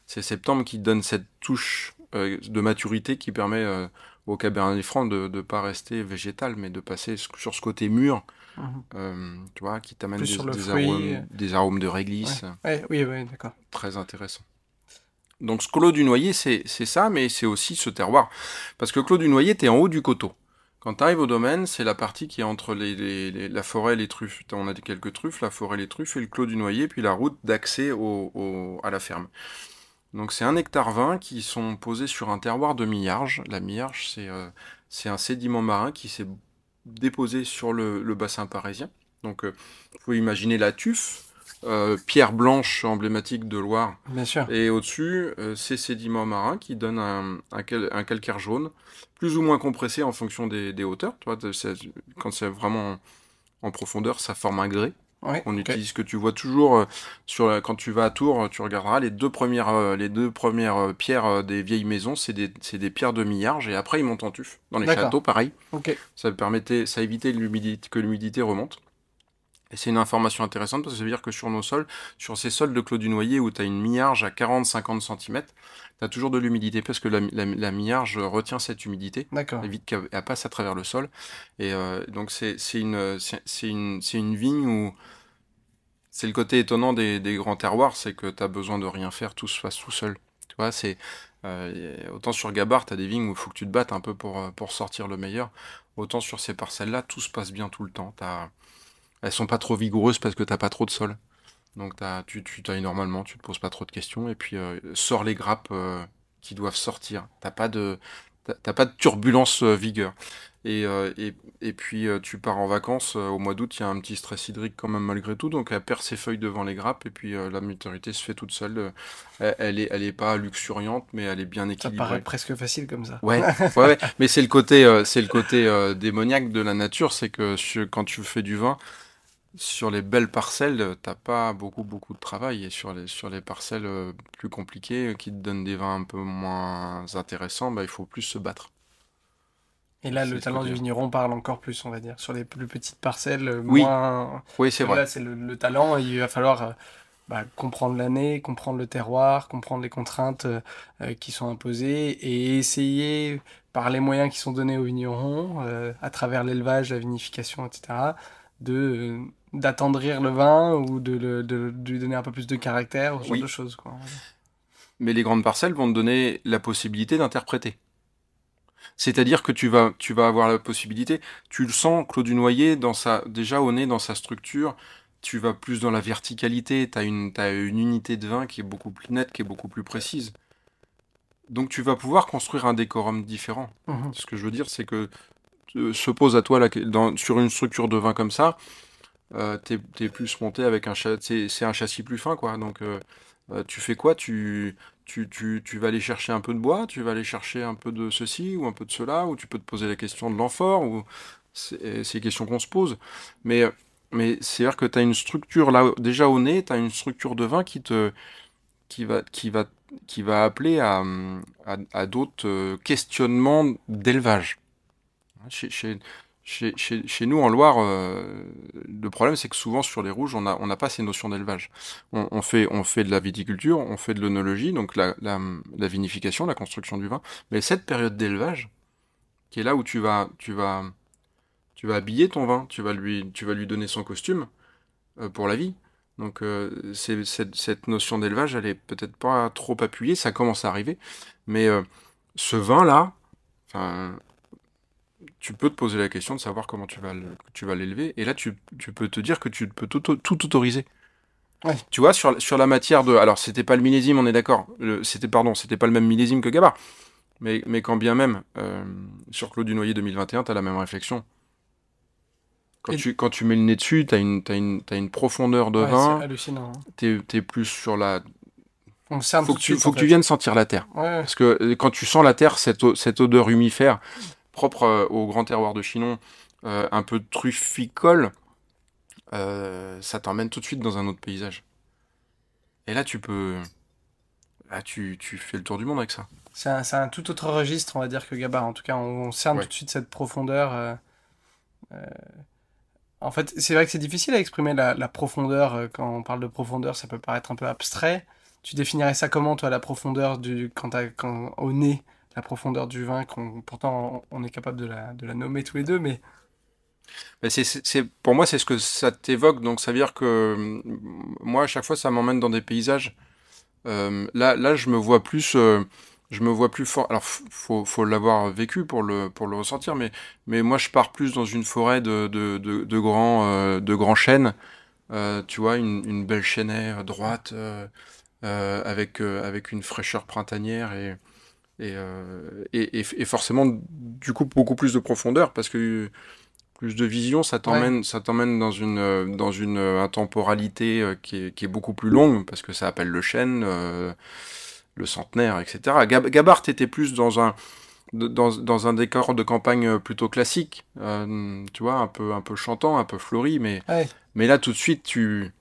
C'est septembre qui donne cette touche euh, de maturité qui permet euh, au Cabernet Franc de ne pas rester végétal, mais de passer sur ce côté mûr, mhm. euh, tu vois, qui t'amène des, des, arômes, de réglisse. oui, oui, d'accord. Très intéressant. Donc ce clos du noyer, c'est ça, mais c'est aussi ce terroir. Parce que clos du noyer, tu es en haut du coteau. Quand tu arrives au domaine, c'est la partie qui est entre les, la forêt et les truffes. On a quelques truffes, la forêt, les truffes, et le clos du noyer, puis la route d'accès à la ferme. Donc c'est un hectare 20 qui sont posés sur un terroir de millarge. La millarge, c'est euh, un sédiment marin qui s'est déposé sur le, bassin parisien. Donc il euh, imaginer la tuffe, euh, pierre blanche emblématique de Loire. Bien sûr. Et au-dessus, euh, ces sédiments marins qui donnent un, un, calcaire jaune, plus ou moins compressé en fonction des, hauteurs. Quand c'est vraiment en, profondeur, ça forme un grès. on utilise que tu vois toujours euh, sur quand tu vas à Tours, tu regarderas les deux premières les deux premières pierres des vieilles maisons, c'est des, des, pierres de millarge et après ils montent en tuf. Dans les châteaux, pareil. Ça permettait, ça évitait que l'humidité remonte. Et c'est une information intéressante parce que ça veut dire que sur nos sols, sur ces sols de clos du noyer où tu as une millarge à 40-50 cm, tu as toujours de l'humidité parce que la, la, millarge retient cette humidité, évite qu'elle passe à travers le sol. Et euh, donc c'est une, une, une vigne où c'est le côté étonnant des, des grands terroirs, c'est que tu as besoin de rien faire, tout se passe tout seul. Tu vois, c'est euh, autant sur Gabard, tu as des vignes où il faut que tu te battes un peu pour, pour sortir le meilleur. Autant sur ces parcelles-là, tout se passe bien tout le temps. Tu as elles sont pas trop vigoureuses parce que t'as pas trop de sol. Donc as, tu, tu tailles normalement, tu te poses pas trop de questions et puis euh, sors les grappes euh, qui doivent sortir. T'as pas de t'as pas de turbulence euh, vigueur. Et, et, et, puis tu pars en vacances au mois d'août, il y a un petit stress hydrique quand même malgré tout, donc elle perd ses feuilles devant les grappes et puis la maturité se fait toute seule. Elle, est, elle est pas luxuriante, mais elle est bien équilibrée. Ça paraît presque facile comme ça. Ouais, *laughs* ouais, mais c'est le côté, c'est le côté démoniaque de la nature, c'est que quand tu fais du vin, sur les belles parcelles, t'as pas beaucoup beaucoup de travail et sur les sur les parcelles euh, plus compliquées euh, qui te donnent des vins un peu moins intéressants, bah, il faut plus se battre. Et là, le talent du vigneron parle encore plus, on va dire, sur les plus petites parcelles, euh, oui. moins. Oui, c'est vrai. Là, c'est le, talent. Il va falloir bah, comprendre l'année, comprendre le terroir, comprendre les contraintes qui sont imposées et essayer par les moyens qui sont donnés aux vignerons, à travers l'élevage, la vinification, etc., de d'attendrir le vin ou de, lui donner un peu plus de caractère, ce genre de choses. Quoi. Mais les grandes parcelles vont te donner la possibilité d'interpréter. C'est-à-dire que tu vas, tu vas avoir la possibilité, tu le sens, Claude Dunoyer, dans sa, déjà au nez, dans sa structure, tu vas plus dans la verticalité, tu as une, as une unité de vin qui est beaucoup plus nette, qui est beaucoup plus précise. Donc tu vas pouvoir construire un décorum différent. Mhm. Ce que je veux dire, c'est que euh, se pose à toi dans, sur une structure de vin comme ça, euh, t'es es plus monté avec un châssis, c'est un châssis plus fin quoi. Donc euh, euh, tu fais quoi? Tu, tu, tu, tu, vas aller chercher un peu de bois, tu vas aller chercher un peu de ceci ou un peu de cela, ou tu peux te poser la question de l'amphore, ou c'est des questions qu'on se pose. Mais, mais c'est à dire que tu as une structure là, déjà au nez, tu as une structure de vin qui te qui va, qui va, qui va appeler à, à, d'autres questionnements d'élevage. Chez, chez, nous, en Loire, euh, le problème, c'est que souvent, sur les rouges, on n'a pas ces notions d'élevage. On, fait, on fait de la viticulture, on fait de l'œnologie, donc la, vinification, la construction du vin. Mais cette période d'élevage, qui est là où tu vas, tu vas, tu vas habiller ton vin, tu vas lui, tu vas lui donner son costume euh, pour la vie. Donc euh, cette, cette, notion d'élevage, elle est peut-être pas trop appuyée, ça commence à arriver. Mais ce vin-là, tu peux te poser la question de savoir comment tu vas, tu vas l'élever. Et là, tu, peux te dire que tu peux tout, tout autoriser. Tu vois, sur, sur la matière de. Alors, c'était pas le millésime, on est d'accord. C'était, pardon, c'était pas le même millésime que Gabard. Mais, mais quand bien même, euh, sur Claude Dunoyer 2021, tu as la même réflexion. Quand, tu, quand tu mets le nez dessus, tu as une, une, une profondeur de vin. C'est hallucinant. Hein. Tu es, plus sur la. On faut que, tu, faut que tu viennes sentir la terre. Parce que euh, quand tu sens la terre, cette, cette odeur humifère, propre euh, au grand terroir de Chinon, euh, un peu trufficole, ça t'emmène tout de suite dans un autre paysage. Et là, tu peux. Là, tu, tu fais le tour du monde avec ça. C'est un, un, tout autre registre, on va dire, que Gabar. En tout cas, on, on cerne tout de suite cette profondeur. En fait, c'est vrai que c'est difficile à exprimer la, profondeur. Euh, quand on parle de profondeur, ça peut paraître un peu abstrait. Tu définirais ça comment, toi, la profondeur du, quand, quand au nez, la profondeur du vin, pourtant on est capable de la, de la nommer tous les deux, mais c'est, pour moi, c'est ce que ça t'évoque. Donc, ça veut dire que mm, moi, à chaque fois, ça m'emmène dans des paysages. Euh, là, là, je me vois plus. Euh, je me vois plus fort. Alors, faut, faut l'avoir vécu pour le, pour le ressentir, mais, mais moi, je pars plus dans une forêt de, de, de, grands, euh, de grands chênes. Tu vois, une, une belle chênaie droite, avec, avec une fraîcheur printanière et, et, et, et, forcément, du coup, beaucoup plus de profondeur parce que plus de vision, ça t'emmène, ça t'emmène dans une, dans une intemporalité qui est, qui est beaucoup plus longue parce que ça appelle le chêne le centenaire, etc. Gab était plus dans un, dans, dans, un décor de campagne plutôt classique, euh, tu vois, un peu, un peu chantant, un peu fleuri, mais, mais là tout de suite tu,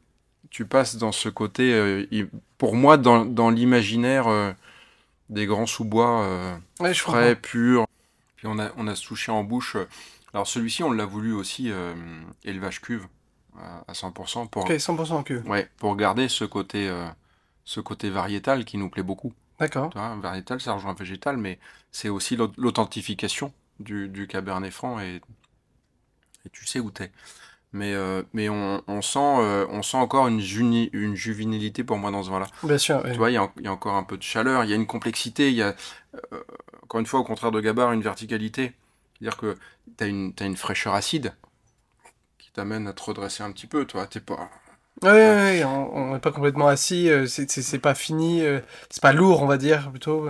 tu passes dans ce côté, euh, pour moi, dans, dans l'imaginaire euh, des grands sous-bois frais, purs. Puis on a, on a ce touché en bouche. Alors celui-ci, on l'a voulu aussi élevage cuve à 100% pour, 100% cuve. Ouais, pour garder ce côté ce côté variétal qui nous plaît beaucoup. D'accord. Variétal, ça rejoint végétal, mais c'est aussi l'authentification du, du, Cabernet Franc et, et tu sais où t'es. Mais, euh, mais on, on sent, euh, on sent encore une, une juvénilité pour moi dans ce vin-là. Bien sûr. Tu vois, il y, y, a encore un peu de chaleur, il y a une complexité, il y a, euh, encore une fois, au contraire de Gabard, une verticalité. C'est-à-dire que tu as une, as une fraîcheur acide qui t'amène à te redresser un petit peu, toi. T'es pas oui, ouais, on n'est pas complètement assis, c'est pas fini, c'est pas lourd, on va dire, plutôt.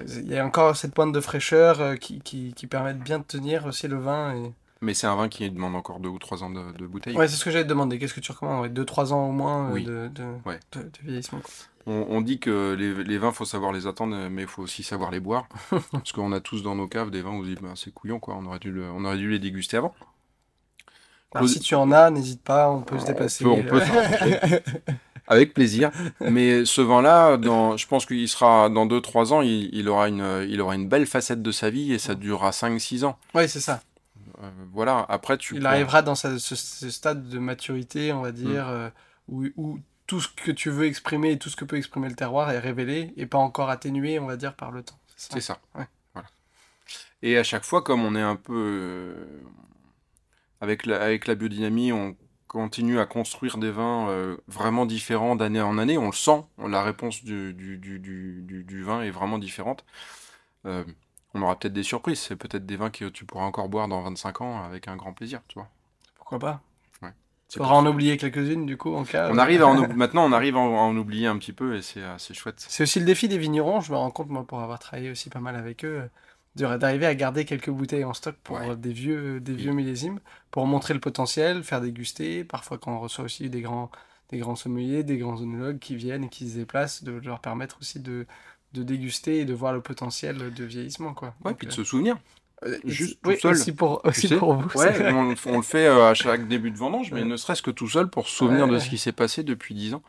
Il y a encore cette pointe de fraîcheur qui, qui, qui, permet de bien tenir aussi le vin. Et... Mais c'est un vin qui demande encore 2 ou 3 ans de, de bouteille. Ouais, c'est ce que j'allais te demander. Qu'est-ce que tu recommandes 2-3 ans au moins de, de, vieillissement. On, on, dit que les, les vins, faut savoir les attendre, mais il faut aussi savoir les boire. *laughs* parce qu'on a tous dans nos caves des vins où on se dit, bah, c'est couillon, quoi. On aurait, dû on aurait dû les déguster avant. Alors, si tu en as, n'hésite pas, on peut se déplacer. On peut, *laughs* Avec plaisir. Mais ce vin-là, dans, je pense qu'il sera dans 2-3 ans, il, aura une, il aura une belle facette de sa vie et ça durera 5-6 ans. Oui, c'est ça. Euh, voilà, après tu. Il arrivera dans ce, stade de maturité, on va dire, mm. euh, où, où, tout ce que tu veux exprimer et tout ce que peut exprimer le terroir est révélé et pas encore atténué, on va dire, par le temps. C'est ça. Voilà. Et à chaque fois, comme on est un peu. Euh, avec la, avec la biodynamie, on continue à construire des vins euh, vraiment différents d'année en année. On le sent, la réponse du, du, du, du, du vin est vraiment différente. Euh, on aura peut-être des surprises. C'est peut-être des vins que tu pourras encore boire dans 25 ans avec un grand plaisir, tu vois. Pourquoi pas? Ouais. Tu en oublier quelques-unes, du coup, en cas. On arrive à en, *laughs* maintenant, on arrive à en, oublier un petit peu et c'est assez chouette. C'est aussi le défi des vignerons. Je me rends compte, moi, pour avoir travaillé aussi pas mal avec eux d'arriver à garder quelques bouteilles en stock pour des vieux, des vieux millésimes, pour montrer le potentiel, faire déguster. Parfois, quand on reçoit aussi des grands, des grands sommeliers, des grands onologues qui viennent et qui se déplacent, de leur permettre aussi de, de déguster et de voir le potentiel de vieillissement. Quoi. Ouais, puis de se souvenir. Euh, juste tout seul. Aussi pour, aussi pour vous. Ouais, *laughs* on, on, le fait euh, à chaque début de vendange, mais ne serait-ce que tout seul pour se souvenir de ce qui s'est passé depuis 10 ans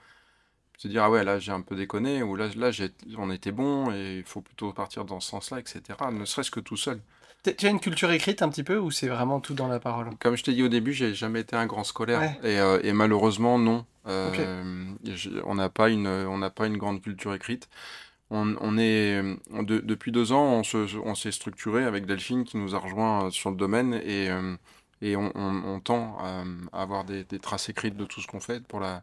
se dire ah ouais là j'ai un peu déconné ou là là on était bon et il faut plutôt partir dans ce sens-là etc ne serait-ce que tout seul tu as une culture écrite un petit peu ou c'est vraiment tout dans la parole? Comme je t'ai dit au début j'ai jamais été un grand scolaire et, euh, et, malheureusement non euh, on n'a pas une on n'a pas une grande culture écrite on, on est depuis deux ans on se on s'est structuré avec Delphine qui nous a rejoint euh, sur le domaine et et on, on, tend à, avoir des, des, traces écrites de tout ce qu'on fait pour la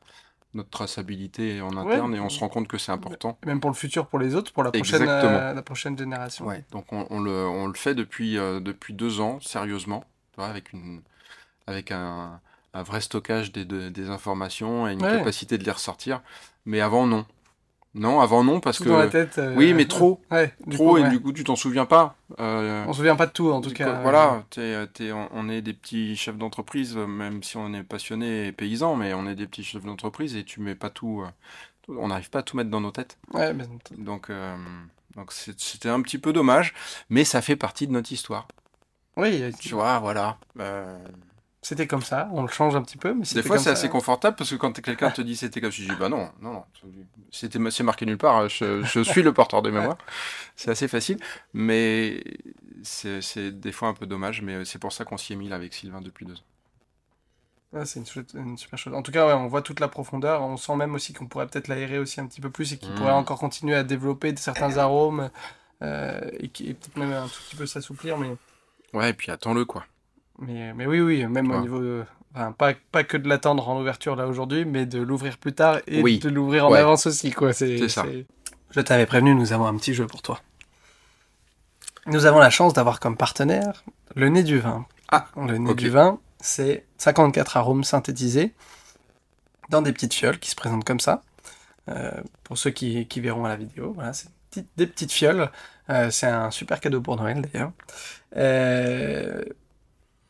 notre traçabilité en interne et on se rend compte que c'est important. Même pour le futur, pour les autres, pour la prochaine, euh, la prochaine génération. Ouais, donc on, le, on, le, fait depuis, euh, depuis deux ans, sérieusement, avec, une, avec un, un vrai stockage des, des informations et une capacité de les ressortir. Mais avant, non. Non, avant non, parce que. Dans la tête. euh, Oui, mais trop. *laughs* Ouais, du Trop, coup, et ouais. du coup, tu t'en souviens pas. Euh, On se souvient pas de tout, en tout cas. coup, Voilà, t'es- t'es- on- est des petits chefs d'entreprise, euh, même si on est passionné et paysan, mais on est des petits chefs d'entreprise et tu mets pas tout. euh, on n'arrive pas à tout mettre dans nos têtes. Ouais, mais- Donc, euh, donc c'est- c'était un petit peu dommage, mais ça fait partie de notre histoire. Oui, Tu vois, voilà. C'était comme ça. On le change un petit peu, mais des fois, c'est assez confortable parce que quand quelqu'un te dit c'était comme ça, je dis bah non, non, non, c'était c'est marqué nulle part. Je, je suis le porteur de mémoire. C'est assez facile, mais c'est des fois un peu dommage. Mais c'est pour ça qu'on s'y est mis là avec Sylvain depuis deux ans. Ouais, c'est une, super chose. En tout cas, ouais, on voit toute la profondeur. On sent même aussi qu'on pourrait peut-être l'aérer aussi un petit peu plus et qu'il Mm. pourrait encore continuer à développer certains arômes euh, et, et peut-être même un tout petit peu s'assouplir. Mais, Ouais, et puis attends-le quoi. Mais, mais oui, oui, même au niveau. de- enfin, pas, pas que de l'attendre en ouverture là aujourd'hui, mais de l'ouvrir plus tard et Oui. de l'ouvrir en Ouais. avance aussi. quoi. C'est ça. Je t'avais prévenu, nous avons un petit jeu pour toi. Nous avons la chance d'avoir comme partenaire le nez du vin. Ah, Le nez du vin, c'est 54 arômes synthétisés dans des petites fioles qui se présentent comme ça. Euh, pour ceux qui, qui verront à la vidéo, voilà, c'est des petites fioles. Euh, c'est un super cadeau pour Noël d'ailleurs. Euh,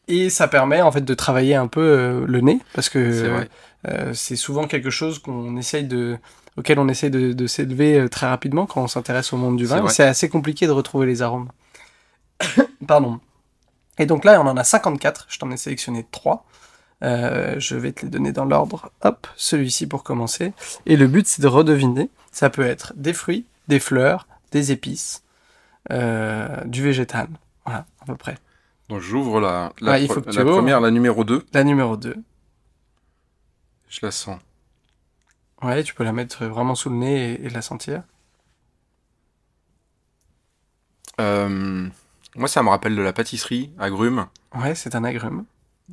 et ça permet en fait de travailler un peu euh, le nez parce que C'est euh, c'est souvent quelque chose qu'on essaye de auquel on essaye de, de s'élever euh, très rapidement quand on s'intéresse au monde du vin. C'est assez compliqué de retrouver les arômes. *coughs* Pardon. Et donc là, on en a 54. Je t'en ai sélectionné 3. je vais te les donner dans l'ordre. Hop, celui-ci pour commencer. Et le but, c'est de redeviner. Ça peut être des fruits, des fleurs, des épices, euh, du végétal. Voilà, à peu près. Donc j'ouvre la, la, Ah, il pre- faut que tu la première, la numéro 2. La numéro 2. Je la sens. Ouais, tu peux la mettre vraiment sous le nez et, et la sentir. Euh, moi, ça me rappelle de la pâtisserie, agrumes, Ouais, c'est un agrume.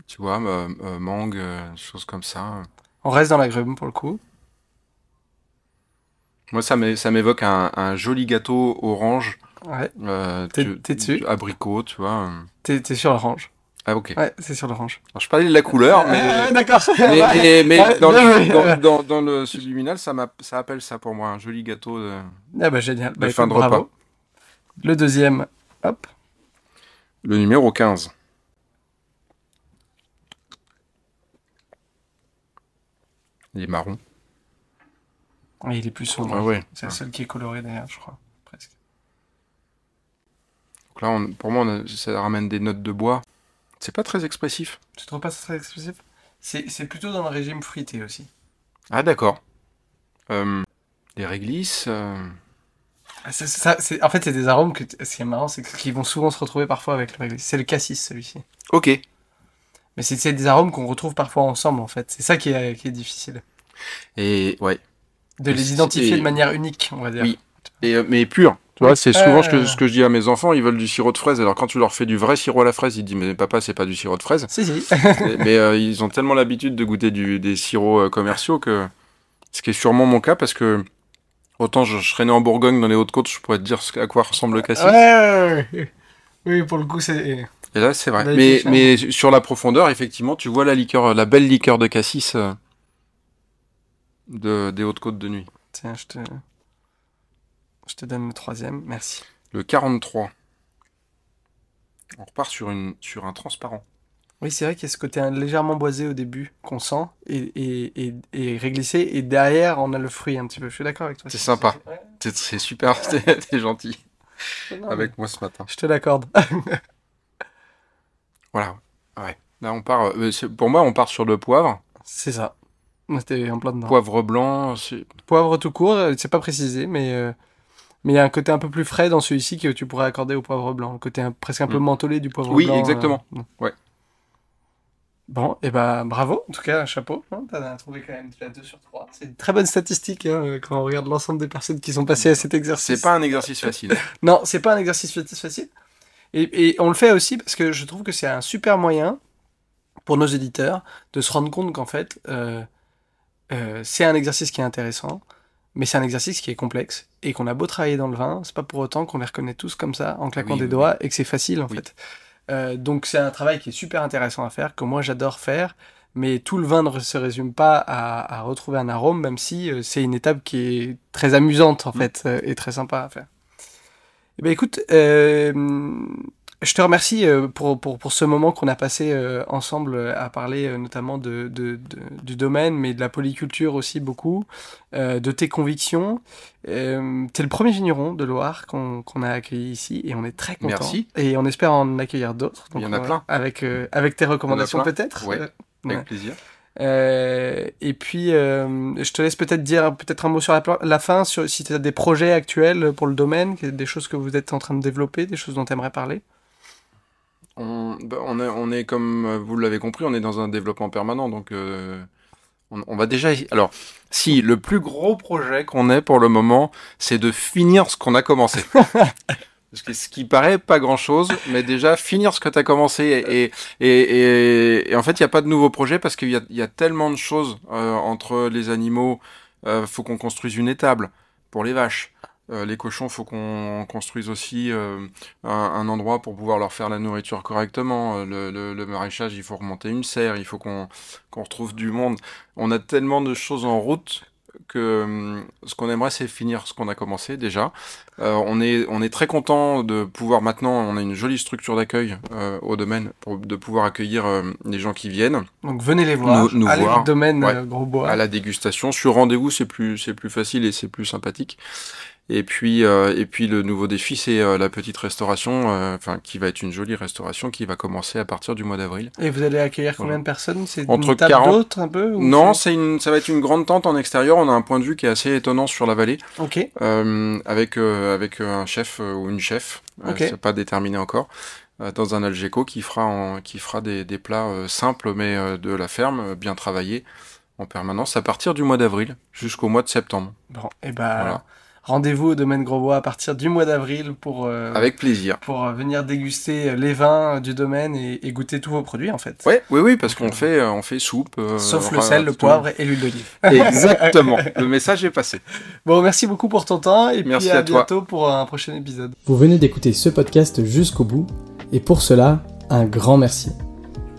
tu vois, euh, euh, mangue, euh, choses comme ça. On reste dans l'agrume pour le coup. Moi, ça m'é- ça m'évoque un, un joli gâteau orange, Ouais, euh, T'es- tu- t'es dessus abricot, tu vois. euh. t'es t'es sur l'orange. Ah, ok. Ouais, c'est sur l'orange. Alors, je parlais de la couleur, mais, *laughs* Euh, D'accord. *laughs* mais, mais- mais Ouais, dans, le, joué. dans, dans- dans le subliminal, ça, m'a- ça appelle ça pour moi, un joli gâteau. De... Ah bah génial. Bah, fin écoute, de repas. bravo. Le deuxième, hop. Le numéro 15. Il est marron. Ouais, il est plus sombre. Ah ouais. C'est le seul qui est coloré d'ailleurs, je crois. Là, on- pour moi, on a- ça ramène des notes de bois. C'est pas très expressif. Tu trouves pas ça très exclusif C'est plutôt dans le régime fruité aussi. Ah, d'accord. Euh, des réglisses. euh, Ah, ça, en fait, c'est des arômes que ce qui est marrant, c'est qu'ils vont souvent se retrouver parfois avec le réglisse. C'est le cassis celui-ci. Ok. Mais c'est des arômes qu'on retrouve parfois ensemble en fait. C'est ça qui est, qui est difficile. Et ouais. De les identifier de manière unique, on va dire. Oui. Et, euh, mais pur. Tu vois, c'est souvent ce, que, ce que je dis à mes enfants. Ils veulent du sirop de fraise. Alors quand tu leur fais du vrai sirop à la fraise, ils disent mais papa, c'est pas du sirop de fraise. Si, si. mais euh, ils ont tellement l'habitude de goûter du, des sirops euh, commerciaux que ce qui est sûrement mon cas parce que autant je, je serais né en Bourgogne dans les Hautes-Côtes, je pourrais te dire à quoi ressemble le cassis. ouais, ouais, ouais. Oui, pour le coup, c'est. Et là, c'est vrai. Mais sur la profondeur, effectivement, tu vois la liqueur, la belle liqueur de cassis euh, de, des Hautes-Côtes de nuit. Tiens, je te. Je te donne le troisième, merci. Le 43. On repart sur, une, sur un transparent. Oui, c'est vrai qu'il y a ce côté légèrement boisé au début qu'on sent et, et, et, et réglissé, et derrière on a le fruit un petit peu. Je suis d'accord avec toi. C'est sympa. C'est super, *laughs* t'es gentil Non, avec moi ce matin. Je te l'accorde. *laughs* Voilà. Ouais. Là, on part. euh, pour moi, on part sur le poivre. c'est ça. C'était en plein dedans. Poivre blanc. Poivre tout court, euh, c'est pas précisé, mais euh, mais il y a un côté un peu plus frais dans celui-ci que tu pourrais accorder au poivre blanc. Le côté un- presque un peu Mm. mentholé du poivre Oui, blanc. euh, exactement. Ouais. Bon, et ben bravo, en tout cas, chapeau. Hein, T'as trouvé quand même déjà 2 sur 3. C'est une très bonne statistique hein, quand on regarde l'ensemble des personnes qui sont passées à cet exercice. C'est pas un exercice *laughs* facile. Non, c'est pas un exercice fa- facile. Et, et on le fait aussi parce que je trouve que c'est un super moyen pour nos éditeurs de se rendre compte qu'en fait, euh, euh, c'est un exercice qui est intéressant, mais c'est un exercice qui est complexe et qu'on a beau travailler dans le vin, c'est pas pour autant qu'on les reconnaît tous comme ça en claquant Oui, des oui, doigts et que c'est facile en fait. Euh, donc c'est un travail qui est super intéressant à faire, que moi j'adore faire, mais tout le vin ne se résume pas à, retrouver un arôme, même si euh, c'est une étape qui est très amusante en mm. fait euh, et très sympa à faire. Eh bien, écoute, je te remercie pour, pour, pour ce moment qu'on a passé ensemble à parler notamment de, de, du domaine, mais de la polyculture aussi beaucoup, de tes convictions. Euh, tu es le premier vigneron de Loire qu'on a accueilli ici et on est très content. Merci. Et on espère en accueillir d'autres. Il y en a plein. Avec, avec tes recommandations peut-être. Oui, avec plaisir. Euh, et puis, euh, je te laisse peut-être dire peut-être un mot sur la, fin, sur, si tu as des projets actuels pour le domaine, des choses que vous êtes en train de développer, des choses dont tu aimerais parler. On, bah, on, est, on, est, comme vous l'avez compris, on est dans un développement permanent. Donc, euh, on, on, va déjà. Alors, si le plus gros projet qu'on ait pour le moment, c'est de finir ce qu'on a commencé. *laughs* Ce qui paraît pas grand chose, mais déjà finir ce que tu as commencé. Et, et, et, en fait, il n'y a pas de nouveau projet parce qu'il y, y a, tellement de choses euh, entre les animaux. Euh, faut qu'on construise une étable pour les vaches. Euh, les cochons, faut qu'on construise aussi euh, un, un, endroit pour pouvoir leur faire la nourriture correctement. Euh, le, le, le maraîchage, il faut remonter une serre, il faut qu'on qu'on retrouve du monde. On a tellement de choses en route que hum, ce qu'on aimerait, c'est finir ce qu'on a commencé déjà. Euh, on, est, on est très content de pouvoir maintenant, on a une jolie structure d'accueil euh, au domaine pour de pouvoir accueillir euh, les gens qui viennent. Donc venez les voir, nous, allez voir. domaine ouais, Gros Bois. À la dégustation. Sur rendez-vous, c'est plus, c'est plus facile et c'est plus sympathique. Et puis, euh, et puis le nouveau défi, c'est euh, la petite restauration, euh, enfin qui va être une jolie restauration qui va commencer à partir du mois d'avril. Et vous allez accueillir combien de personnes? C'est entre 40 un peu Non, c'est une, ça va être une grande tente en extérieur. On a un point de vue qui est assez étonnant sur la vallée. Ok. avec avec un chef ou une chef, okay. c'est pas déterminé encore dans un Algeco qui fera en, qui fera des, des plats simples mais de la ferme, bien travaillés en permanence à partir du mois d'avril jusqu'au mois de septembre. Bon, et ben voilà rendez-vous au domaine Grosbois à partir du mois d'avril pour euh, avec plaisir pour euh, venir déguster les vins du domaine et, goûter tous vos produits en fait. Ouais, oui oui parce qu'on fait on fait soupe sauf le sel, le poivre et l'huile d'olive. *laughs* Exactement. le message est passé. Bon, merci beaucoup pour ton temps et merci puis à, bientôt pour un prochain épisode. Vous venez d'écouter ce podcast jusqu'au bout et pour cela, un grand merci.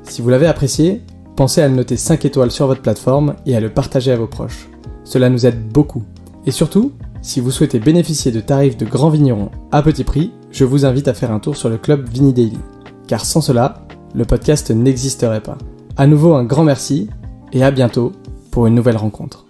Si vous l'avez apprécié, pensez à le noter 5 étoiles sur votre plateforme et à le partager à vos proches. Cela nous aide beaucoup. Et surtout, si vous souhaitez bénéficier de tarifs de grands vignerons à petit prix, je vous invite à faire un tour sur le club Vini Daily. Car sans cela, le podcast n'existerait pas. À nouveau un grand merci et à bientôt pour une nouvelle rencontre.